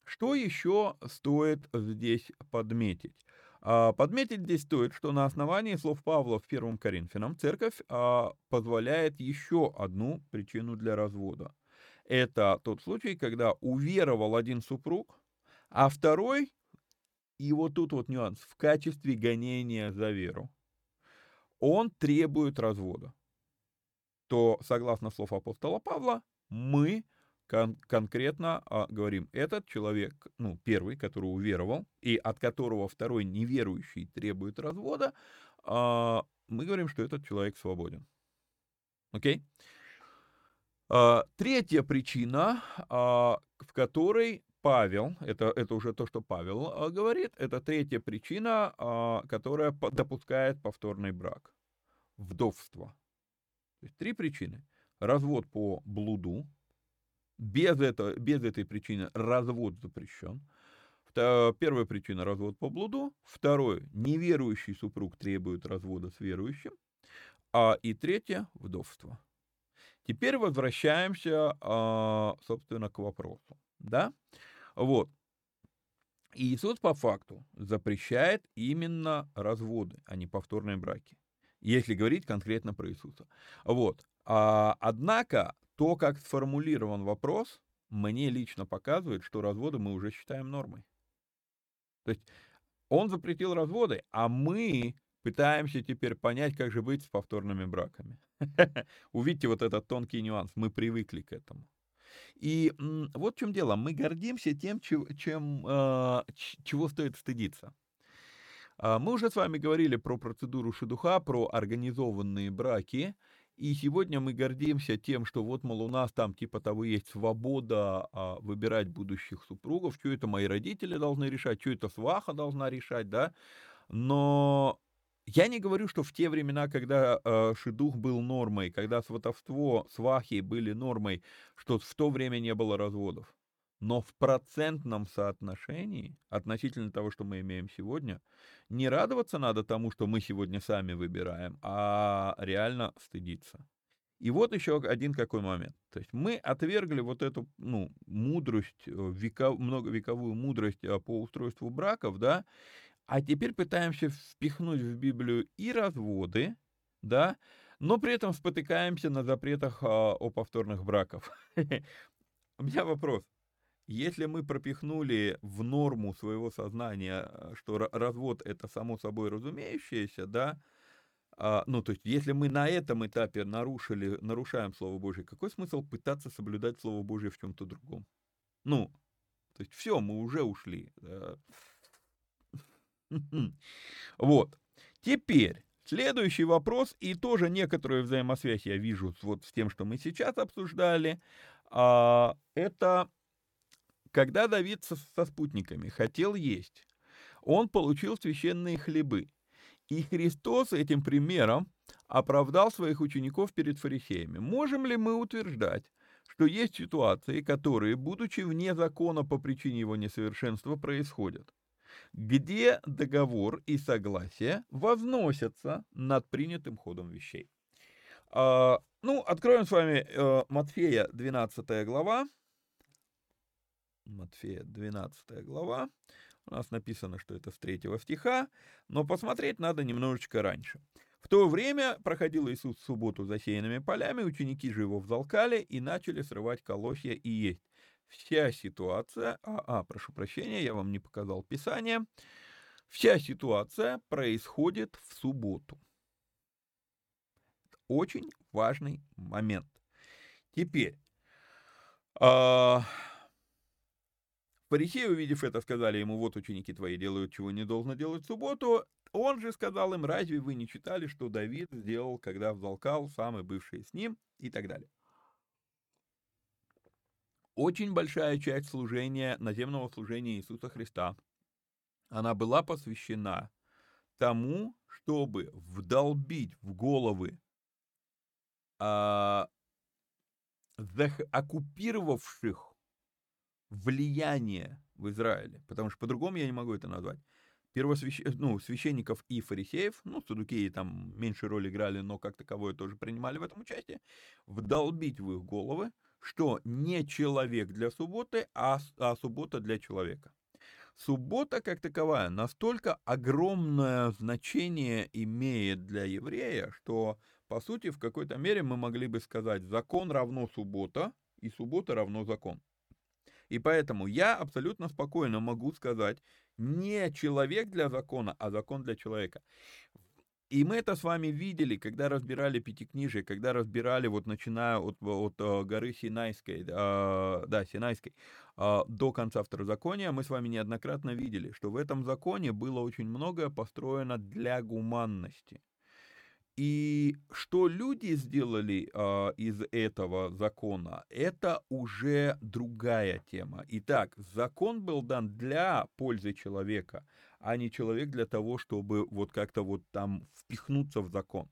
что еще стоит здесь подметить? А, подметить здесь стоит, что на основании слов Павла в 1 Коринфянам церковь а, позволяет еще одну причину для развода – это тот случай, когда уверовал один супруг, а второй, и вот тут вот нюанс, в качестве гонения за веру, он требует развода. То, согласно слов апостола Павла, мы кон- конкретно а, говорим, этот человек, ну, первый, который уверовал, и от которого второй неверующий требует развода, а, мы говорим, что этот человек свободен. Окей? Okay? А, третья причина, а, в которой Павел, это, это уже то, что Павел а, говорит, это третья причина, которая допускает повторный брак. Вдовство. То есть три причины. Развод по блуду. Без, этого, без этой причины развод запрещен. Первая причина – развод по блуду. Второе – неверующий супруг требует развода с верующим. А, и третье – вдовство. Теперь возвращаемся, а, собственно, к вопросу. Да? Вот. Иисус по факту запрещает именно разводы, а не повторные браки. Если говорить конкретно про Иисуса. Вот. А, однако, то, как сформулирован вопрос, мне лично показывает, что разводы мы уже считаем нормой. То есть он запретил разводы, а мы пытаемся теперь понять, как же быть с повторными браками. Увидите вот этот тонкий нюанс. Мы привыкли к этому. И вот в чем дело. Мы гордимся тем, чем, а, чего стоит стыдиться. А, мы уже с вами говорили про процедуру шедуха, про организованные браки. И сегодня мы гордимся тем, что вот, мол, у нас там типа того есть свобода а, выбирать будущих супругов, что это мои родители должны решать, что это сваха должна решать, да. Но я не говорю, что в те времена, когда э, шедух был нормой, когда сватовство, свахи были нормой, что в то время не было разводов. Но в процентном соотношении, относительно того, что мы имеем сегодня, не радоваться надо тому, что мы сегодня сами выбираем, а реально стыдиться. И вот еще один какой момент. То есть мы отвергли вот эту ну, мудрость, э, веков, многовековую мудрость э, по устройству браков, да, а теперь пытаемся впихнуть в Библию и разводы, да, но при этом спотыкаемся на запретах а, о повторных браках. У меня вопрос. Если мы пропихнули в норму своего сознания, э, что развод это само собой разумеющееся, да, а, ну, то есть, если мы на этом этапе нарушили, нарушаем Слово Божье, какой смысл пытаться соблюдать Слово Божье в чем-то другом? Ну, то есть, все, мы уже ушли. Да. Вот. Теперь, следующий вопрос, и тоже некоторую взаимосвязь я вижу вот с тем, что мы сейчас обсуждали, а, это когда Давид со, со спутниками хотел есть, он получил священные хлебы. И Христос этим примером оправдал своих учеников перед фарисеями. Можем ли мы утверждать, что есть ситуации, которые, будучи вне закона по причине его несовершенства, происходят, где договор и согласие возносятся над принятым ходом вещей? А, ну, откроем с вами э, Матфея 12 глава, Матфея 12 глава. У нас написано, что это с 3 стиха, но посмотреть надо немножечко раньше. В то время проходил Иисус в субботу засеянными полями, ученики же его взалкали и начали срывать колосья и есть. Вся ситуация, а, а, прошу прощения, я вам не показал Писание, вся ситуация происходит в субботу. Очень важный момент. Теперь, а, Фарисеи, увидев это, сказали ему, вот ученики твои делают, чего не должно делать в субботу. Он же сказал им, разве вы не читали, что Давид сделал, когда взалкал самый бывший с ним и так далее. Очень большая часть служения, наземного служения Иисуса Христа, она была посвящена тому, чтобы вдолбить в головы а, оккупировавших влияние в Израиле, потому что по-другому я не могу это назвать, первосвящ... ну, священников и фарисеев, ну, садукеи там меньше роли играли, но как таковое тоже принимали в этом участие, вдолбить в их головы, что не человек для субботы, а, а суббота для человека. Суббота как таковая настолько огромное значение имеет для еврея, что, по сути, в какой-то мере мы могли бы сказать, закон равно суббота, и суббота равно закон. И поэтому я абсолютно спокойно могу сказать, не человек для закона, а закон для человека. И мы это с вами видели, когда разбирали Пятикнижие, когда разбирали, вот начиная от, от э, горы Синайской, э, да, Синайской, э, до конца Второзакония, мы с вами неоднократно видели, что в этом законе было очень многое построено для гуманности. И что люди сделали э, из этого закона, это уже другая тема. Итак, закон был дан для пользы человека, а не человек для того, чтобы вот как-то вот там впихнуться в закон.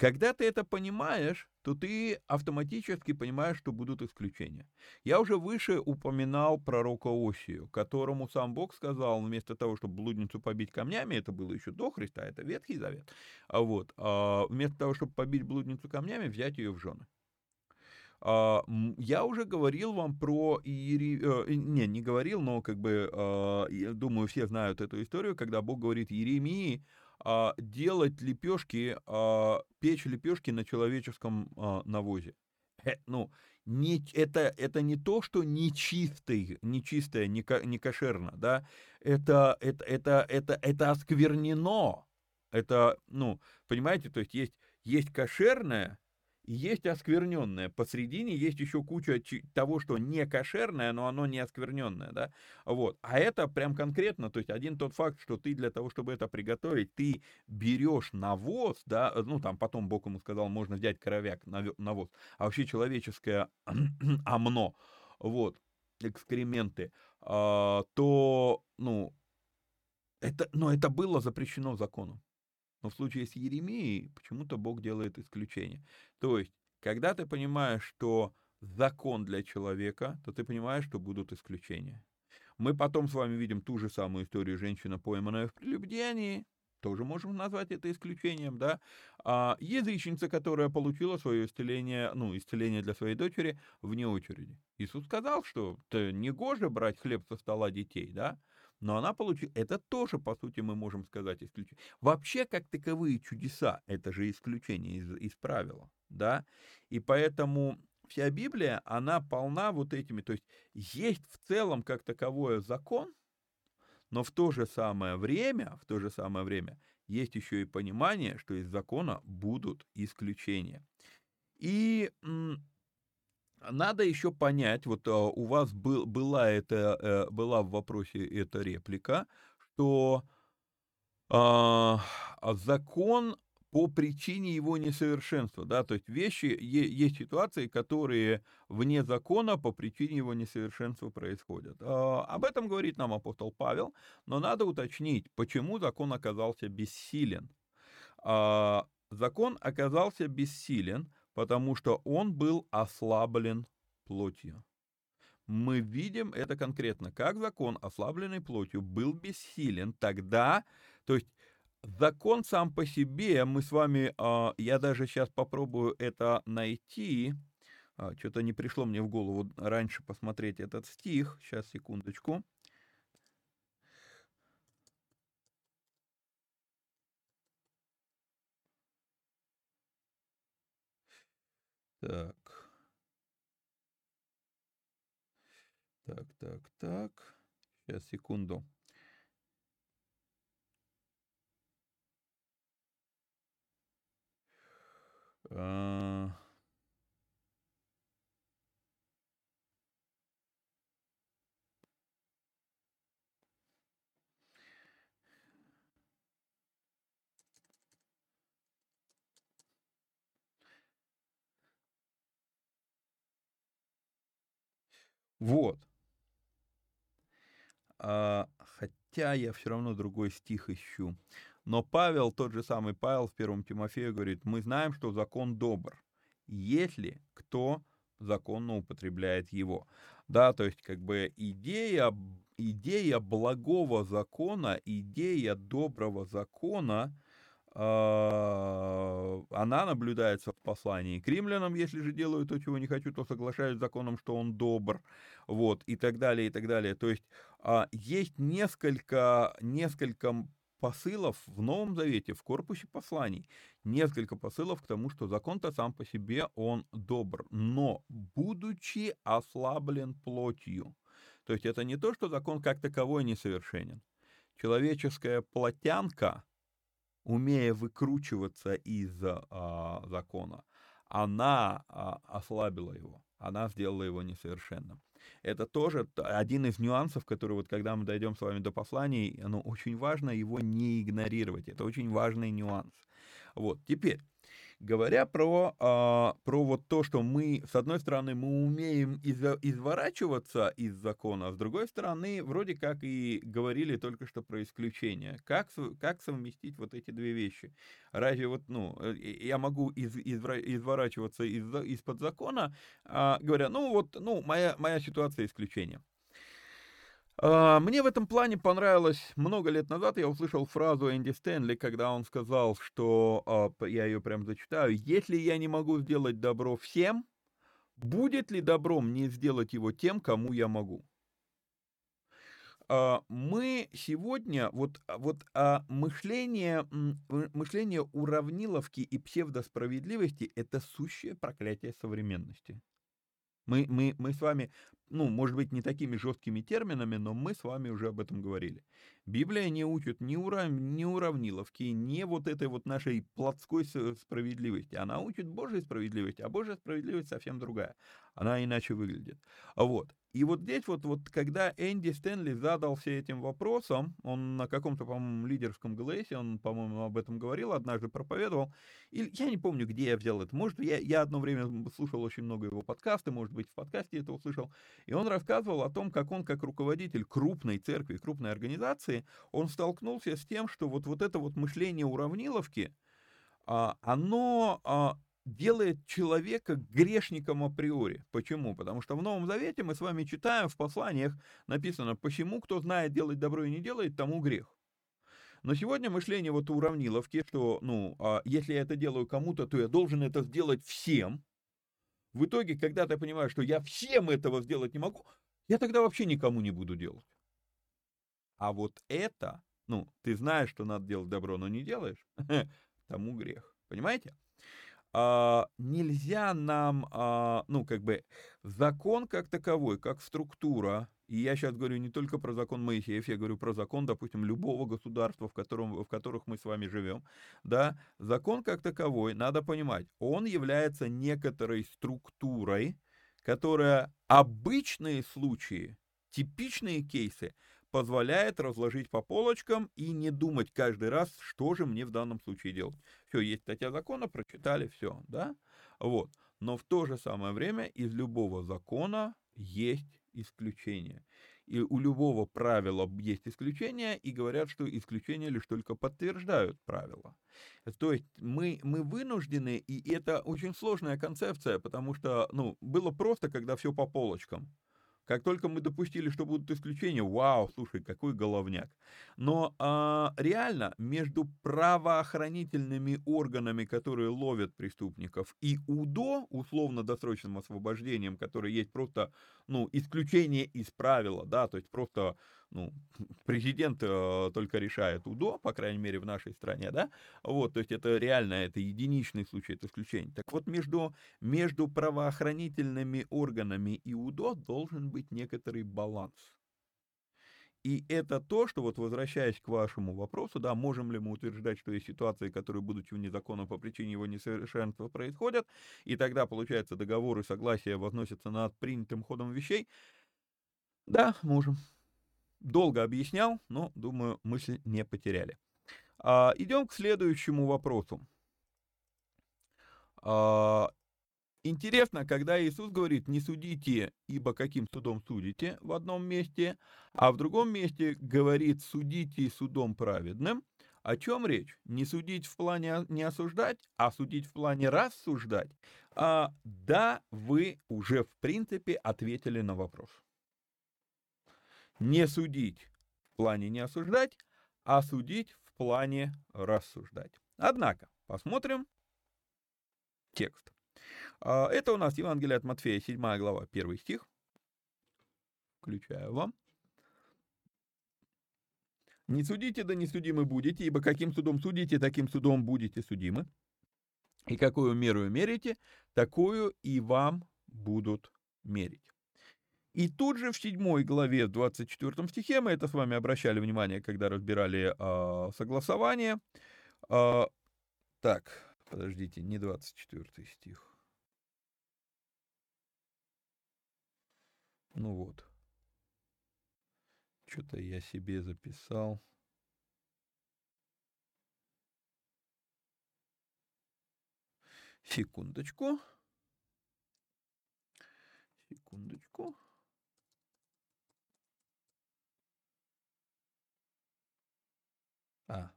Когда ты это понимаешь, то ты автоматически понимаешь, что будут исключения. Я уже выше упоминал пророка Осию, которому сам Бог сказал, вместо того, чтобы блудницу побить камнями, это было еще до Христа, это Ветхий Завет, а вот, а вместо того, чтобы побить блудницу камнями, взять ее в жены. А, я уже говорил вам про Иери... Э, не, не говорил, но как бы, а, я думаю, все знают эту историю, когда Бог говорит Еремии, а, делать лепешки, печь лепешки на человеческом навозе. Э, ну, не, это, это не то, что нечистый, нечистое, не, не кошерно, да, это, это, это, это, это осквернено. Это, ну, понимаете, то есть есть, есть кошерное, есть оскверненное. Посредине есть еще куча того, что не кошерное, но оно не оскверненное, да, вот. А это прям конкретно, то есть один тот факт, что ты для того, чтобы это приготовить, ты берешь навоз, да, ну, там потом Бог ему сказал, можно взять коровяк, навоз, а вообще человеческое амно, вот, экскременты, а, то, ну, это, но это было запрещено законом. Но в случае с Еремией почему-то Бог делает исключение. То есть, когда ты понимаешь, что закон для человека, то ты понимаешь, что будут исключения. Мы потом с вами видим ту же самую историю женщина, пойманная в прелюбдении, тоже можем назвать это исключением, да, а язычница, которая получила свое исцеление, ну, исцеление для своей дочери вне очереди. Иисус сказал, что не гоже брать хлеб со стола детей, да, но она получила, это тоже, по сути, мы можем сказать исключение. Вообще, как таковые чудеса, это же исключение из, из правила, да, и поэтому вся Библия, она полна вот этими, то есть есть в целом как таковое закон, но в то же самое время, в то же самое время есть еще и понимание, что из закона будут исключения. И надо еще понять, вот а, у вас был, была, это, э, была в вопросе эта реплика, что э, закон по причине его несовершенства, да, то есть вещи, есть ситуации, которые вне закона по причине его несовершенства происходят. А, об этом говорит нам апостол Павел, но надо уточнить, почему закон оказался бессилен. Закон оказался бессилен, потому что он был ослаблен плотью. Мы видим это конкретно, как закон, ослабленный плотью, был бессилен тогда, то есть закон сам по себе, мы с вами, а, я даже сейчас попробую это найти, а, что-то не пришло мне в голову раньше посмотреть этот стих, сейчас, секундочку. Так. Так, так, так. Сейчас, секунду. А... Вот. А, хотя я все равно другой стих ищу. Но Павел, тот же самый Павел в первом Тимофею говорит, мы знаем, что закон добр, если кто законно употребляет его. Да, то есть как бы идея, идея благого закона, идея доброго закона, она наблюдается в послании к римлянам, если же делаю то, чего не хочу, то соглашаюсь с законом, что он добр, вот, и так далее, и так далее. То есть а, есть несколько, несколько посылов в Новом Завете, в корпусе посланий, несколько посылов к тому, что закон-то сам по себе, он добр, но будучи ослаблен плотью. То есть это не то, что закон как таковой несовершенен. Человеческая плотянка – умея выкручиваться из а, закона, она а, ослабила его, она сделала его несовершенным. Это тоже один из нюансов, который вот когда мы дойдем с вами до посланий, ну, очень важно его не игнорировать. Это очень важный нюанс. Вот, теперь, Говоря про, а, про вот то, что мы, с одной стороны, мы умеем из, изворачиваться из закона, а с другой стороны, вроде как и говорили только что про исключение. Как, как совместить вот эти две вещи? Разве вот, ну, э, я могу из, извра, изворачиваться из, из-под закона, а, говоря, ну вот, ну, моя, моя ситуация исключение. А, мне в этом плане понравилось, много лет назад я услышал фразу Энди Стэнли, когда он сказал, что, а, я ее прям зачитаю, «Если я не могу сделать добро всем, будет ли добро мне сделать его тем, кому я могу?» а, мы сегодня, вот, вот мышление, мышление уравниловки и псевдосправедливости – это сущее проклятие современности. Мы, мы, мы с вами, ну, может быть, не такими жесткими терминами, но мы с вами уже об этом говорили. Библия не учит ни, урав... ни уравниловки, ни вот этой вот нашей плотской справедливости. Она учит Божьей справедливости, а Божья справедливость совсем другая. Она иначе выглядит. Вот. И вот здесь вот, вот когда Энди Стэнли задался этим вопросом, он на каком-то, по-моему, лидерском ГЛСе, он, по-моему, об этом говорил, однажды проповедовал, или я не помню, где я взял это, может, я, я одно время слушал очень много его подкасты, может быть, в подкасте это услышал, и он рассказывал о том, как он, как руководитель крупной церкви, крупной организации, он столкнулся с тем, что вот, вот это вот мышление уравниловки, а, оно а, делает человека грешником априори. Почему? Потому что в Новом Завете мы с вами читаем в посланиях написано, почему кто знает делать добро и не делает, тому грех. Но сегодня мышление вот уравниловки, что, ну, а если я это делаю кому-то, то я должен это сделать всем. В итоге, когда ты понимаешь, что я всем этого сделать не могу, я тогда вообще никому не буду делать. А вот это, ну, ты знаешь, что надо делать добро, но не делаешь, тому грех. Понимаете? а, нельзя нам, а, ну, как бы, закон как таковой, как структура, и я сейчас говорю не только про закон Моисеев, я говорю про закон, допустим, любого государства, в, котором, в которых мы с вами живем, да, закон как таковой, надо понимать, он является некоторой структурой, которая обычные случаи, типичные кейсы позволяет разложить по полочкам и не думать каждый раз, что же мне в данном случае делать. Все, есть статья закона, прочитали, все, да? Вот. Но в то же самое время из любого закона есть исключение. И у любого правила есть исключение, и говорят, что исключения лишь только подтверждают правила. То есть мы, мы вынуждены, и это очень сложная концепция, потому что ну, было просто, когда все по полочкам. Как только мы допустили, что будут исключения, вау, слушай, какой головняк. Но а, реально между правоохранительными органами, которые ловят преступников, и УДО, условно-досрочным освобождением, которое есть просто, ну, исключение из правила, да, то есть просто ну, президент э, только решает УДО, по крайней мере, в нашей стране, да, вот, то есть это реально, это единичный случай, это исключение. Так вот, между, между правоохранительными органами и УДО должен быть некоторый баланс. И это то, что вот возвращаясь к вашему вопросу, да, можем ли мы утверждать, что есть ситуации, которые, будучи вне закона по причине его несовершенства, происходят, и тогда, получается, договоры согласия возносятся над принятым ходом вещей? Да, можем. Долго объяснял, но, думаю, мысль не потеряли. А, идем к следующему вопросу. А, интересно, когда Иисус говорит, не судите, ибо каким судом судите в одном месте, а в другом месте говорит, судите судом праведным. О чем речь? Не судить в плане не осуждать, а судить в плане рассуждать. А, да, вы уже в принципе ответили на вопрос не судить в плане не осуждать, а судить в плане рассуждать. Однако, посмотрим текст. А, это у нас Евангелие от Матфея, 7 глава, 1 стих. Включаю вам. «Не судите, да не судимы будете, ибо каким судом судите, таким судом будете судимы. И какую меру мерите, такую и вам будут мерить». И тут же в 7 главе, в 24 стихе, мы это с вами обращали внимание, когда разбирали э, согласование. Э, так, подождите, не 24 стих. Ну вот. Что-то я себе записал. Секундочку. Секундочку. А.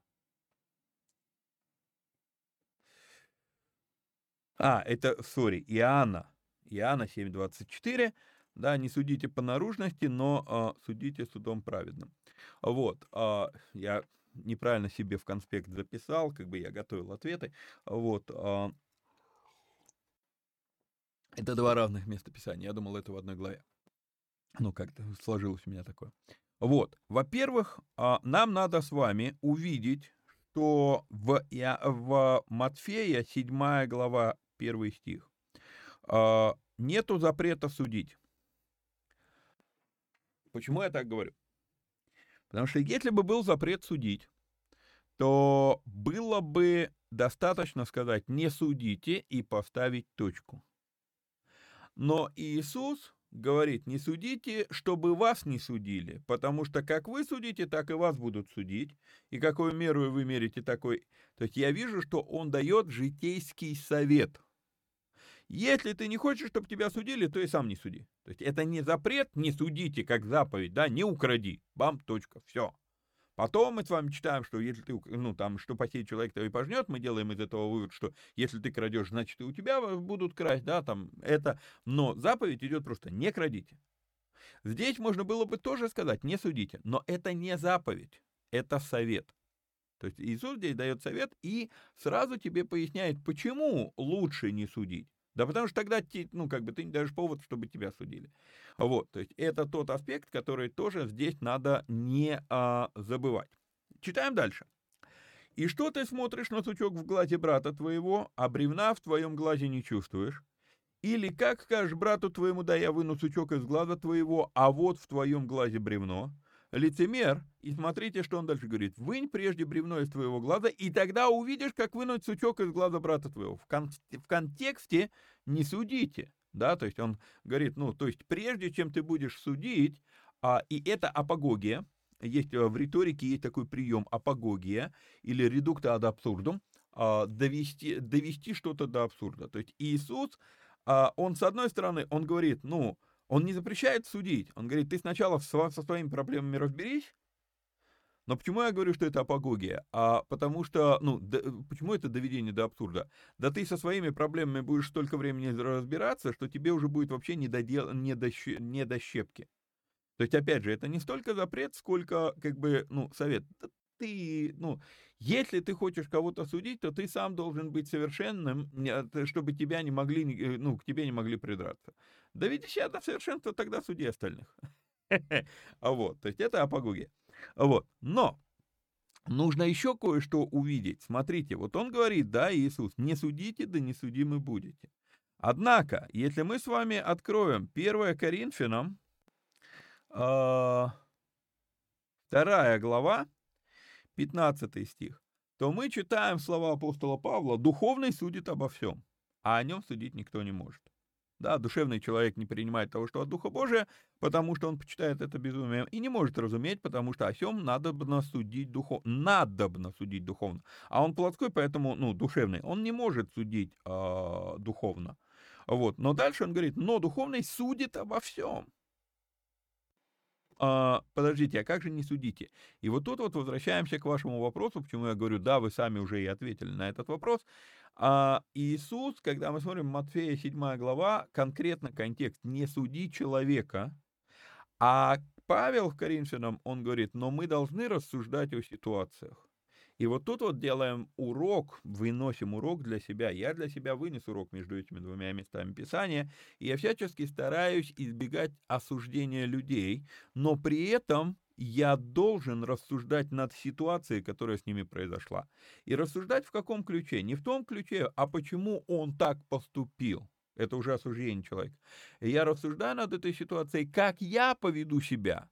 А, это, сори, Иоанна. Иоанна 7.24. Да, не судите по наружности, но а, судите судом праведным. Вот, а, я неправильно себе в конспект записал, как бы я готовил ответы. Вот, а, это два разных места писания. Я думал, это в одной главе. Ну, как-то сложилось у меня такое. Вот, во-первых, а, нам надо с вами увидеть, что в, в Матфея 7 глава 1 стих а, нету запрета судить. Почему я так говорю? Потому что если бы был запрет судить, то было бы достаточно сказать «не судите» и поставить точку. Но Иисус говорит, не судите, чтобы вас не судили, потому что как вы судите, так и вас будут судить, и какую меру вы мерите, такой... То есть я вижу, что он дает житейский совет. Если ты не хочешь, чтобы тебя судили, то и сам не суди. То есть это не запрет, не судите, как заповедь, да, не укради, бам, точка, все. Потом мы с вами читаем, что если ты, ну, там, что посеет человек, то и пожнет, мы делаем из этого вывод, что если ты крадешь, значит, и у тебя будут красть, да, там, это, но заповедь идет просто «не крадите». Здесь можно было бы тоже сказать «не судите», но это не заповедь, это совет. То есть Иисус здесь дает совет и сразу тебе поясняет, почему лучше не судить. Да потому что тогда, ну, как бы ты не даешь повод, чтобы тебя судили. Вот, то есть это тот аспект, который тоже здесь надо не а, забывать. Читаем дальше. «И что ты смотришь на сучок в глазе брата твоего, а бревна в твоем глазе не чувствуешь? Или как скажешь брату твоему, да я выну сучок из глаза твоего, а вот в твоем глазе бревно? Лицемер, и смотрите, что он дальше говорит. Вынь прежде бревно из твоего глаза, и тогда увидишь, как вынуть сучок из глаза брата твоего. В, кон- в контексте не судите, да, то есть он говорит, ну, то есть прежде чем ты будешь судить, а, и это апогогия, есть э, в риторике есть такой прием апогогия или редукта ад абсурдум, а, довести, довести что-то до абсурда. То есть Иисус, а, он с одной стороны, он говорит, ну, он не запрещает судить. Он говорит, ты сначала со, своими проблемами разберись. Но почему я говорю, что это апогогия? А потому что, ну, да, почему это доведение до абсурда? Да ты со своими проблемами будешь столько времени разбираться, что тебе уже будет вообще не до, дел, не до, не до щепки. То есть, опять же, это не столько запрет, сколько, как бы, ну, совет. Ты, ну, если ты хочешь кого-то судить, то ты сам должен быть совершенным, чтобы тебя не могли, э, ну, к тебе не могли придраться. Доведи себя до совершенства, тогда суди остальных. А вот, то есть это апогогия. Вот, но нужно еще кое-что увидеть. Смотрите, вот он говорит, да, Иисус, не судите, да не судимы будете. Однако, если мы с вами откроем 1 Коринфянам, 2 а, глава, 15 стих, то мы читаем слова апостола Павла, «Духовный судит обо всем, а о нем судить никто не может». Да, душевный человек не принимает того, что от Духа Божия, потому что он почитает это безумием, и не может разуметь, потому что о всем надобно судить духовно. Надобно судить духовно. А он плотской, поэтому, ну, душевный. Он не может судить э, духовно. Вот. Но дальше он говорит, но духовный судит обо всем. А, подождите, а как же не судите? И вот тут вот возвращаемся к вашему вопросу, почему я говорю, да, вы сами уже и ответили на этот вопрос. А Иисус, когда мы смотрим Матфея 7 глава, конкретно контекст «не суди человека», а Павел в Коринфянам, он говорит, но мы должны рассуждать о ситуациях. И вот тут вот делаем урок, выносим урок для себя. Я для себя вынес урок между этими двумя местами Писания, и я всячески стараюсь избегать осуждения людей, но при этом я должен рассуждать над ситуацией, которая с ними произошла. И рассуждать в каком ключе? Не в том ключе, а почему он так поступил. Это уже осуждение человека. Я рассуждаю над этой ситуацией, как я поведу себя,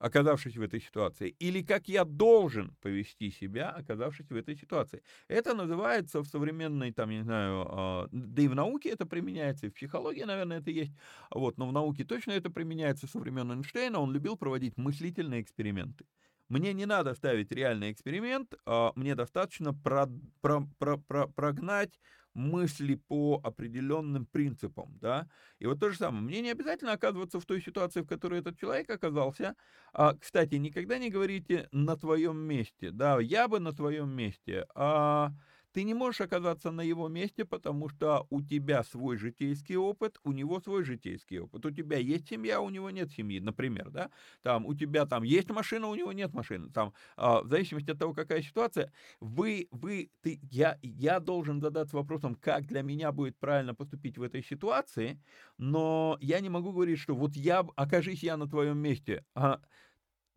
оказавшись в этой ситуации, или как я должен повести себя, оказавшись в этой ситуации. Это называется в современной, там, я не знаю, а, да и в науке это применяется, и в психологии, наверное, это есть, вот, но в науке точно это применяется со времен Эйнштейна, он любил проводить мыслительные эксперименты. Мне не надо ставить реальный эксперимент, а мне достаточно про, про, про, про, прогнать мысли по определенным принципам, да, и вот то же самое, мне не обязательно оказываться в той ситуации, в которой этот человек оказался, а, кстати, никогда не говорите на твоем месте, да, я бы на твоем месте, а ты не можешь оказаться на его месте, потому что у тебя свой житейский опыт, у него свой житейский опыт. У тебя есть семья, у него нет семьи, например, да? Там у тебя там есть машина, у него нет машины. Там, а, в зависимости от того, какая ситуация, вы, вы, ты, я, я должен задаться вопросом, как для меня будет правильно поступить в этой ситуации, но я не могу говорить, что вот я, окажись я на твоем месте, а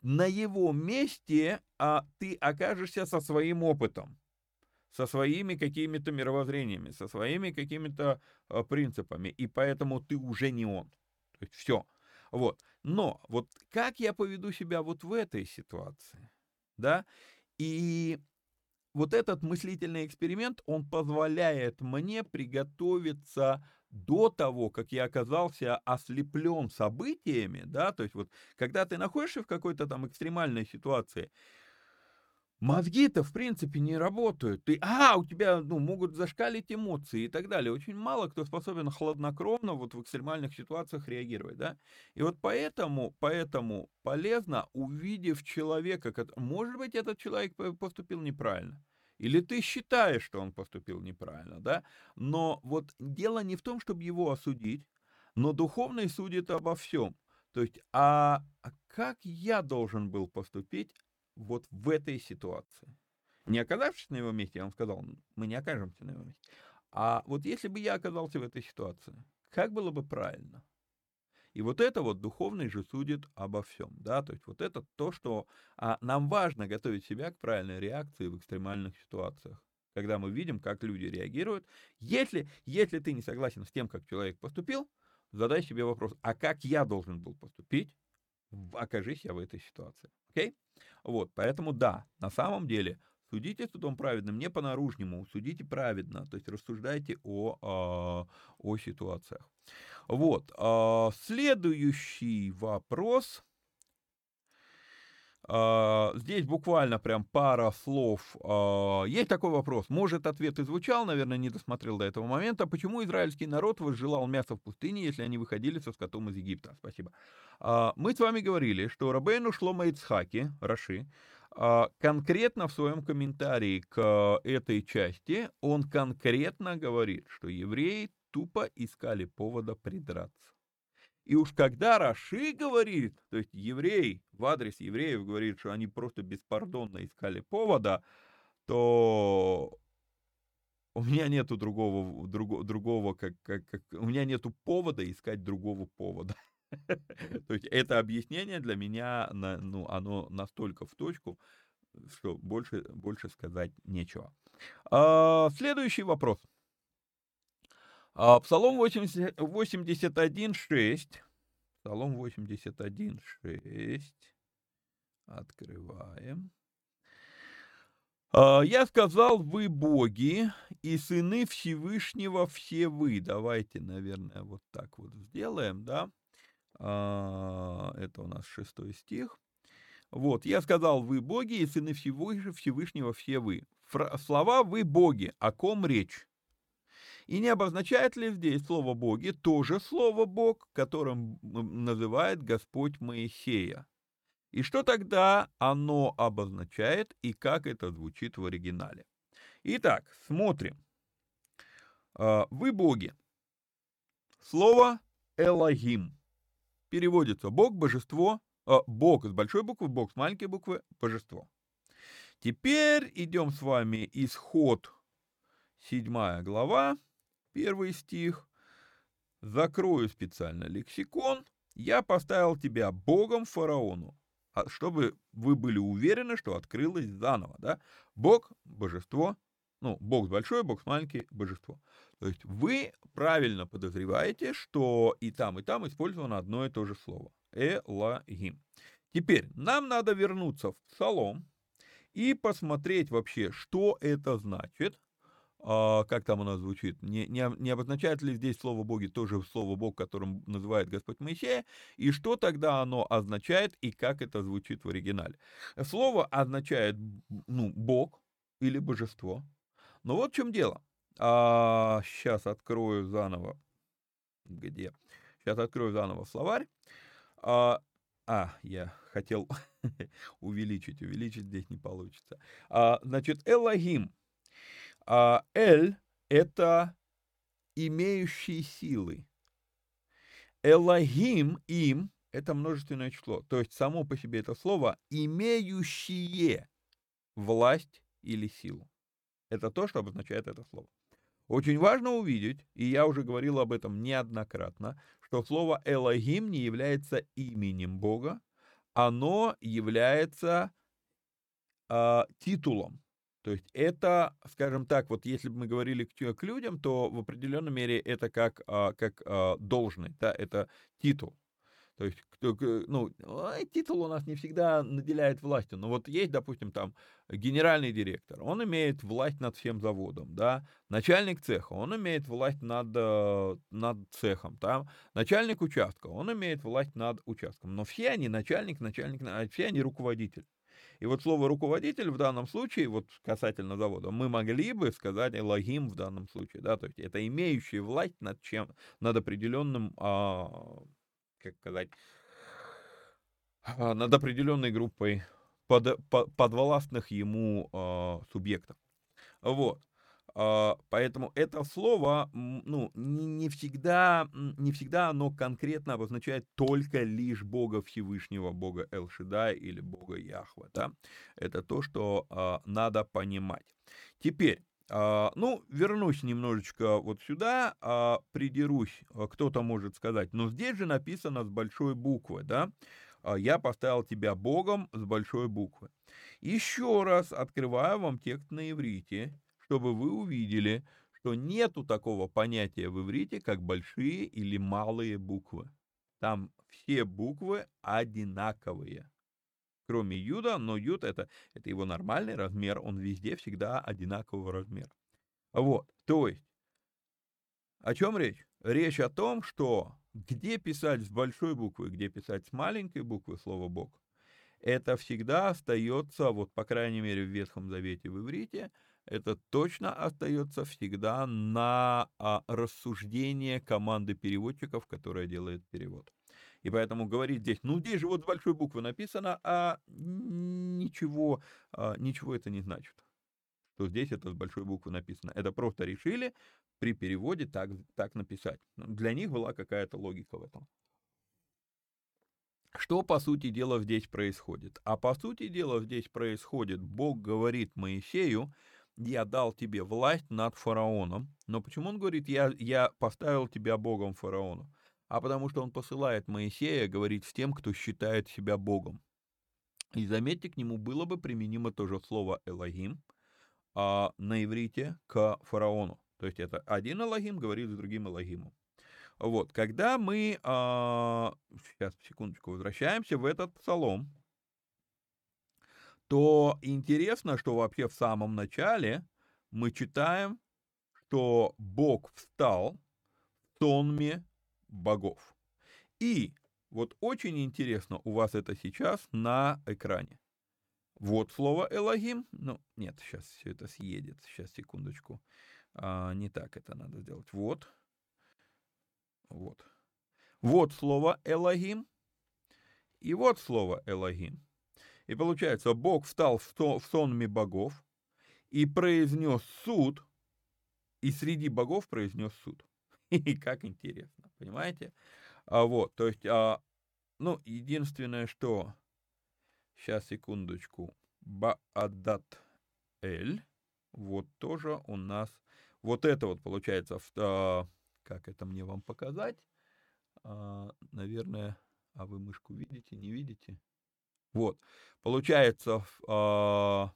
на его месте а, ты окажешься со своим опытом со своими какими-то мировоззрениями, со своими какими-то э, принципами, и поэтому ты уже не он. То есть все. Вот. Но вот как я поведу себя вот в этой ситуации, да, и вот этот мыслительный эксперимент, он позволяет мне приготовиться до того, как я оказался ослеплен событиями, да, то есть вот когда ты находишься в какой-то там экстремальной ситуации, Мозги-то, в принципе, не работают. Ты, а, у тебя, ну, могут зашкалить эмоции и так далее. Очень мало кто способен хладнокровно вот в экстремальных ситуациях реагировать, да. И вот поэтому, поэтому полезно, увидев человека, который, может быть, этот человек поступил неправильно. Или ты считаешь, что он поступил неправильно, да? Но вот дело не в том, чтобы его осудить, но духовный судит обо всем. То есть, а, а как я должен был поступить, вот в этой ситуации. Не оказавшись на его месте, я вам сказал, мы не окажемся на его месте. А вот если бы я оказался в этой ситуации, как было бы правильно? И вот это вот духовный же судит обо всем, да, то есть вот это то, что а, нам важно готовить себя к правильной реакции в экстремальных ситуациях, когда мы видим, как люди реагируют. Если, если ты не согласен с тем, как человек поступил, задай себе вопрос, а как я должен был поступить, окажись я в этой ситуации, окей? Okay? Вот, поэтому да, на самом деле судите судом праведным не по-наружнему, судите праведно, то есть рассуждайте о, о, а, о ситуациях. Вот, а, следующий вопрос. Uh, здесь буквально прям пара слов. Uh, есть такой вопрос. Может, ответ и звучал, наверное, не досмотрел до этого момента. Почему израильский народ возжелал мясо в пустыне, если они выходили со скотом из Египта? Спасибо. Uh, мы с вами говорили, что Рабейну Шлома Ицхаки, Раши, конкретно в своем комментарии к этой части, он конкретно говорит, что евреи тупо искали повода придраться. И уж когда Раши говорит, то есть еврей в адрес евреев говорит, что они просто беспардонно искали повода, то у меня нету другого, другого, другого как, как, как, у меня нету повода искать другого повода. То есть это объяснение для меня, ну, оно настолько в точку, что больше, больше сказать нечего. А, следующий вопрос. А, Псалом 81.6. Псалом 81.6. Открываем. А, «Я сказал, вы боги, и сыны Всевышнего все вы». Давайте, наверное, вот так вот сделаем, да? А, это у нас шестой стих. Вот, я сказал, вы боги, и сыны Всевышнего все вы. Слова «вы боги», о ком речь? И не обозначает ли здесь слово «боги» тоже слово «бог», которым называет Господь Моисея? И что тогда оно обозначает и как это звучит в оригинале? Итак, смотрим. А, вы боги. Слово «элогим» переводится «бог», «божество», а, «бог» с большой буквы, «бог» с маленькой буквы, «божество». Теперь идем с вами исход, седьмая глава, первый стих. Закрою специально лексикон. Я поставил тебя Богом фараону, а чтобы вы были уверены, что открылось заново, да? Бог, божество, ну, Бог большой, Бог маленький, божество. То есть вы правильно подозреваете, что и там, и там использовано одно и то же слово. Элогим. Теперь нам надо вернуться в Псалом и посмотреть вообще, что это значит, а, как там у нас звучит, не, не, не обозначает ли здесь слово «боги» тоже слово «бог», которым называет Господь Моисея, и что тогда оно означает, и как это звучит в оригинале. Слово означает, ну, «бог» или «божество». Но вот в чем дело. А, сейчас открою заново. Где? Сейчас открою заново словарь. А, а я хотел увеличить, увеличить здесь не получится. А, значит, Элогим – а Эль — это имеющие силы. Элогим, им — это множественное число. То есть само по себе это слово «имеющие власть или силу». Это то, что обозначает это слово. Очень важно увидеть, и я уже говорил об этом неоднократно, что слово «элогим» не является именем Бога, оно является э, титулом. То есть это, скажем так, вот если бы мы говорили к, к людям, то в определенной мере это как, а, как а, должность, да, это титул. То есть, ну, титул у нас не всегда наделяет властью. Но вот есть, допустим, там генеральный директор, он имеет власть над всем заводом, да. Начальник цеха, он имеет власть над, э, над цехом, там. Начальник участка, он имеет власть над участком. Но все они начальник, начальник, а все они руководитель. И вот слово руководитель в данном случае, вот касательно завода, мы могли бы сказать логим в данном случае, да, то есть это имеющий власть над чем, над определенным а, как сказать, а, над определенной группой под, под, подвластных ему э, субъектов. Вот. Э, поэтому это слово, ну, не, не, всегда, не всегда оно конкретно обозначает только лишь Бога Всевышнего, Бога Элшидай или Бога Яхва, да. Это то, что э, надо понимать. Теперь, а, ну, вернусь немножечко вот сюда, а, придерусь, а, кто-то может сказать, но здесь же написано с большой буквы, да, я поставил тебя Богом с большой буквы. Еще раз открываю вам текст на иврите, чтобы вы увидели, что нету такого понятия в иврите, как большие или малые буквы. Там все буквы одинаковые кроме юда, но юд это, это его нормальный размер, он везде всегда одинакового размера. Вот, то есть, о чем речь? Речь о том, что где писать с большой буквы, где писать с маленькой буквы слово «Бог», это всегда остается, вот по крайней мере в Ветхом Завете в иврите, это точно остается всегда на а, рассуждение команды переводчиков, которая делает перевод. И поэтому говорить здесь, ну здесь же вот с большой буквы написано, а ничего, а, ничего это не значит. Что здесь это с большой буквы написано. Это просто решили при переводе так, так написать. Ну, для них была какая-то логика в этом. Что, по сути дела, здесь происходит? А по сути дела здесь происходит, Бог говорит Моисею, я дал тебе власть над фараоном. Но почему он говорит, я, я поставил тебя Богом фараону? а потому что он посылает Моисея говорить с тем, кто считает себя Богом. И заметьте, к нему было бы применимо тоже слово «элогим» а, на иврите к фараону. То есть это один Элогим говорит с другим Элогимом. Вот, когда мы, а, сейчас, секундочку, возвращаемся в этот псалом, то интересно, что вообще в самом начале мы читаем, что Бог встал в сонме богов. И вот очень интересно у вас это сейчас на экране. Вот слово Элогим. Ну, нет, сейчас все это съедет. Сейчас, секундочку. А, не так это надо сделать. Вот. Вот. Вот слово Элогим. И вот слово Элогим. И получается, Бог встал в, то, в сонме богов и произнес суд, и среди богов произнес суд. И как интересно, понимаете? А вот, то есть, а, ну, единственное, что... Сейчас, секундочку. Баадат Эль. Вот тоже у нас... Вот это вот получается... А, как это мне вам показать? А, наверное... А вы мышку видите, не видите? Вот. Получается, а,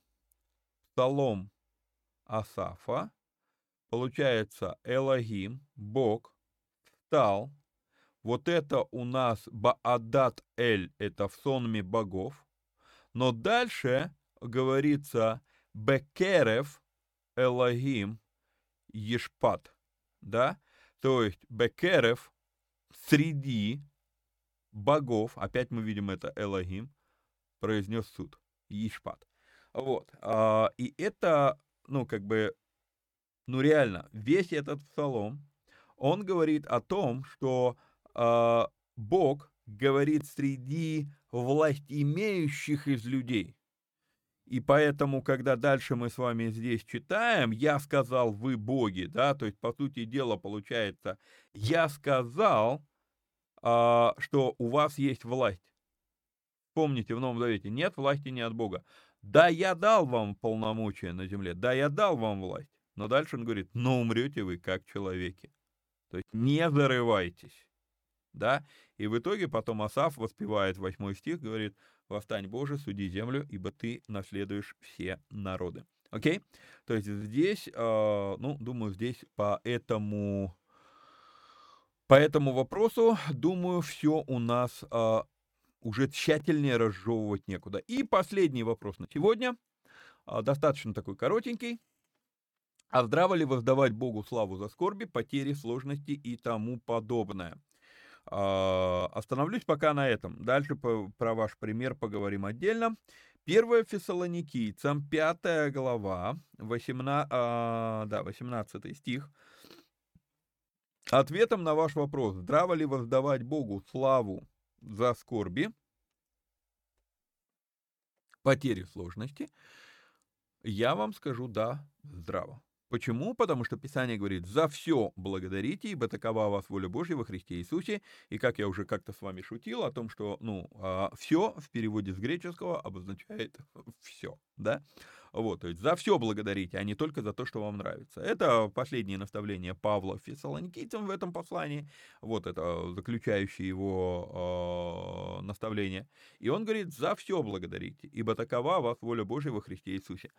Псалом Асафа, Получается, Элогим, Бог, встал. Вот это у нас Баадат Эль, это в сонме богов. Но дальше говорится Бекерев Элогим Ешпат. Да? То есть Бекерев среди богов, опять мы видим это Элогим, произнес суд. Ешпат. Вот. А, и это, ну, как бы ну реально, весь этот псалом, он говорит о том, что э, Бог говорит среди власть имеющих из людей. И поэтому, когда дальше мы с вами здесь читаем, я сказал, вы боги, да, то есть, по сути дела, получается, я сказал, а, что у вас есть власть. Помните, в Новом Завете нет власти не от Бога. Да, я дал вам полномочия на земле, да, я дал вам власть. Но дальше он говорит, но умрете вы как человеки. То есть не зарывайтесь. Да? И в итоге потом Асав воспевает восьмой стих, говорит, «Восстань, Боже, суди землю, ибо ты наследуешь все народы». Окей? То есть здесь, э, ну, думаю, здесь по этому, По этому вопросу, думаю, все у нас а, уже тщательнее разжевывать некуда. И последний вопрос на сегодня, а, достаточно такой коротенький. А здраво ли воздавать Богу славу за скорби, потери, сложности и тому подобное? А, остановлюсь пока на этом. Дальше про ваш пример поговорим отдельно. 1 Фессалоникийцам, 5 глава, 18, а, да, 18 стих. Ответом на ваш вопрос, здраво ли воздавать Богу славу за скорби, потери сложности, я вам скажу да, здраво. Почему? Потому что Писание говорит, за все благодарите, ибо такова вас воля Божья во Христе Иисусе. И как я уже как-то с вами шутил о том, что, ну, а, все в переводе с греческого обозначает все, да? Вот, то есть за все благодарите, а не только за то, что вам нравится. Это последнее наставление Павла Фессалоникийцам в этом послании. Вот это заключающее его э, наставление. И он говорит, за все благодарите, ибо такова вас воля Божья во Христе Иисусе.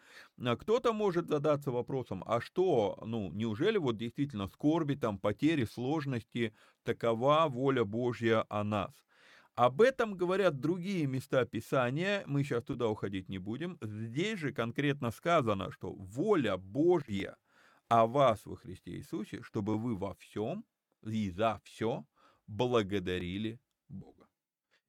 А кто-то может задаться вопросом, а что, ну, неужели вот действительно скорби, там, потери, сложности, такова воля Божья о нас? Об этом говорят другие места Писания, мы сейчас туда уходить не будем. Здесь же конкретно сказано, что воля Божья о вас во Христе Иисусе, чтобы вы во всем и за все благодарили Бога.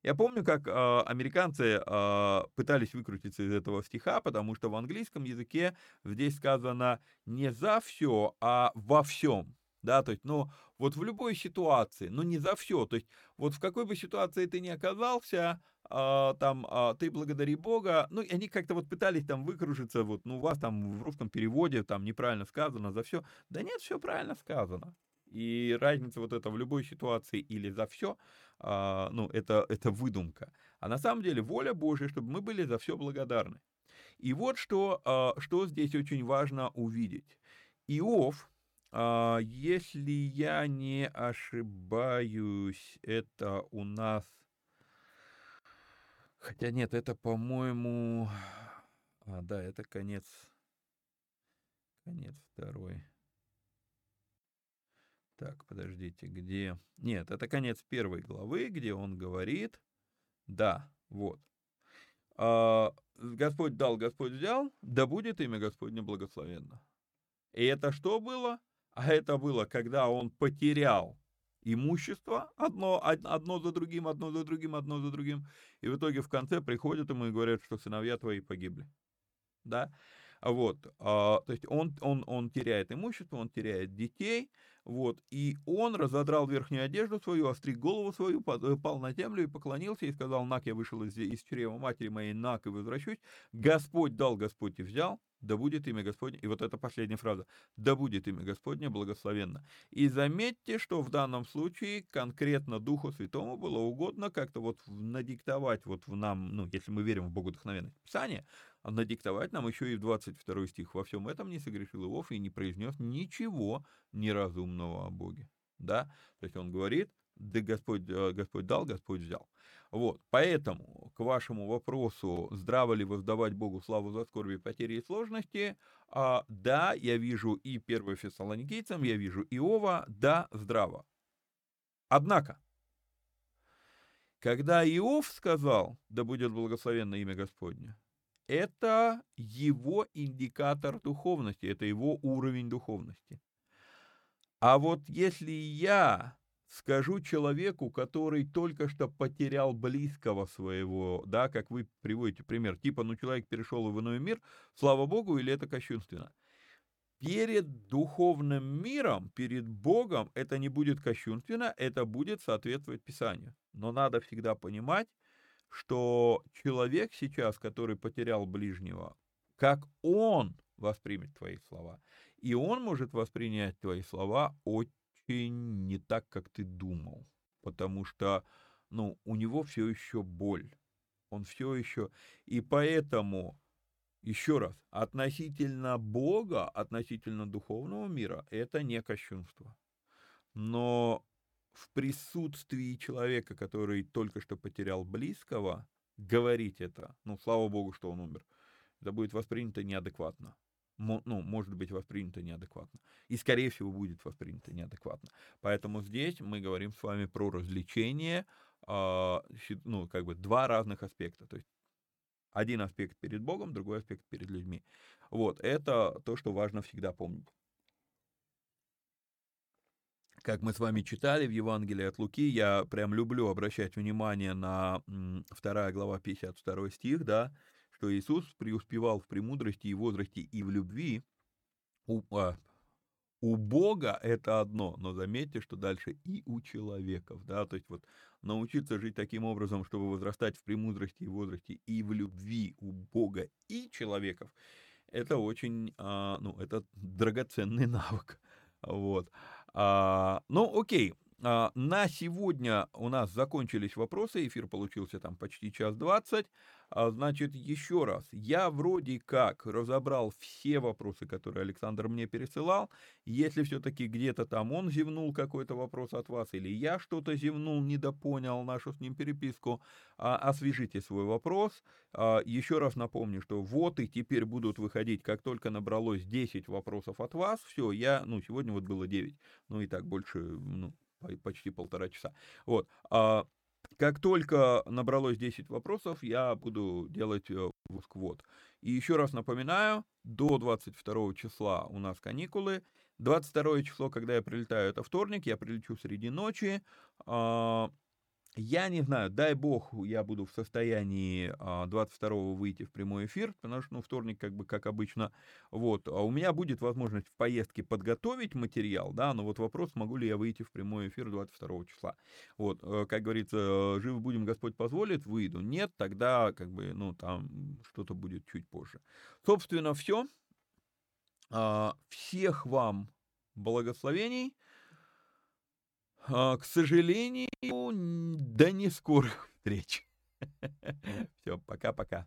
Я помню, как э, американцы э, пытались выкрутиться из этого стиха, потому что в английском языке здесь сказано не за все, а во всем да, то есть, ну, вот в любой ситуации, ну, не за все, то есть, вот в какой бы ситуации ты ни оказался, а, там, а, ты благодари Бога, ну, и они как-то вот пытались там выкружиться, вот, ну, у вас там в русском переводе там неправильно сказано за все, да нет, все правильно сказано, и разница вот это в любой ситуации или за все, а, ну, это, это выдумка, а на самом деле воля Божья, чтобы мы были за все благодарны. И вот что, а, что здесь очень важно увидеть. Иов, если я не ошибаюсь, это у нас... Хотя нет, это, по-моему... А, да, это конец... Конец второй. Так, подождите, где... Нет, это конец первой главы, где он говорит... Да, вот. А, Господь дал, Господь взял, да будет имя Господне благословенно. И это что было? А это было, когда он потерял имущество одно, одно за другим, одно за другим, одно за другим. И в итоге в конце приходят ему и говорят, что сыновья твои погибли. Да? Вот, а, то есть он, он, он теряет имущество, он теряет детей, вот, и он разодрал верхнюю одежду свою, остриг голову свою, э, пал на землю и поклонился, и сказал, нак, я вышел из, из чрева матери моей, нак, и возвращусь. Господь дал, Господь и взял, да будет имя Господне, и вот эта последняя фраза, да будет имя Господне благословенно. И заметьте, что в данном случае конкретно Духу Святому было угодно как-то вот надиктовать вот в нам, ну, если мы верим в Богодухновенное Писание, надиктовать нам еще и в 22 стих. Во всем этом не согрешил Иов и не произнес ничего неразумного о Боге. Да? То есть он говорит, да Господь, э, Господь дал, Господь взял. Вот, поэтому к вашему вопросу, здраво ли воздавать Богу славу за скорби, потери и сложности, а, да, я вижу и 1 Фессалоникийцам, я вижу Иова, да, здраво. Однако, когда Иов сказал, да будет благословенно имя Господне, это его индикатор духовности, это его уровень духовности. А вот если я скажу человеку, который только что потерял близкого своего, да, как вы приводите пример, типа, ну, человек перешел в иной мир, слава Богу, или это кощунственно? Перед духовным миром, перед Богом это не будет кощунственно, это будет соответствовать Писанию. Но надо всегда понимать, что человек сейчас, который потерял ближнего, как он воспримет твои слова. И он может воспринять твои слова очень не так, как ты думал. Потому что, ну, у него все еще боль. Он все еще... И поэтому, еще раз, относительно Бога, относительно духовного мира, это не кощунство. Но в присутствии человека, который только что потерял близкого, говорить это, ну, слава Богу, что он умер, это будет воспринято неадекватно. Ну, может быть воспринято неадекватно. И, скорее всего, будет воспринято неадекватно. Поэтому здесь мы говорим с вами про развлечение, а, ну, как бы два разных аспекта. То есть один аспект перед Богом, другой аспект перед людьми. Вот, это то, что важно всегда помнить. Как мы с вами читали в Евангелии от Луки, я прям люблю обращать внимание на 2 глава 52 стих, да, что Иисус преуспевал в премудрости и возрасте и в любви. У, а, у Бога это одно, но заметьте, что дальше и у человеков, да, то есть вот научиться жить таким образом, чтобы возрастать в премудрости и возрасте и в любви у Бога и человеков, это очень, а, ну, это драгоценный навык, вот. А, ну, окей, а, на сегодня у нас закончились вопросы, эфир получился там почти час двадцать. А, значит, еще раз, я вроде как разобрал все вопросы, которые Александр мне пересылал. Если все-таки где-то там он зевнул какой-то вопрос от вас, или я что-то зевнул, недопонял нашу с ним переписку, а, освежите свой вопрос. Еще раз напомню, что вот и теперь будут выходить, как только набралось 10 вопросов от вас, все, я, ну, сегодня вот было 9, ну и так больше, ну, почти полтора часа. Вот. А как только набралось 10 вопросов, я буду делать э, выпуск вот. И еще раз напоминаю, до 22 числа у нас каникулы. 22 число, когда я прилетаю, это вторник, я прилечу среди ночи. Я не знаю, дай бог, я буду в состоянии 22-го а, выйти в прямой эфир, потому что, ну, вторник, как бы, как обычно, вот, а у меня будет возможность в поездке подготовить материал, да, но вот вопрос, могу ли я выйти в прямой эфир 22 числа. Вот, э, как говорится, живы будем, Господь позволит, выйду. Нет, тогда, как бы, ну, там что-то будет чуть позже. Собственно, все. А, всех вам благословений. К сожалению, до не встреч. Все, пока-пока.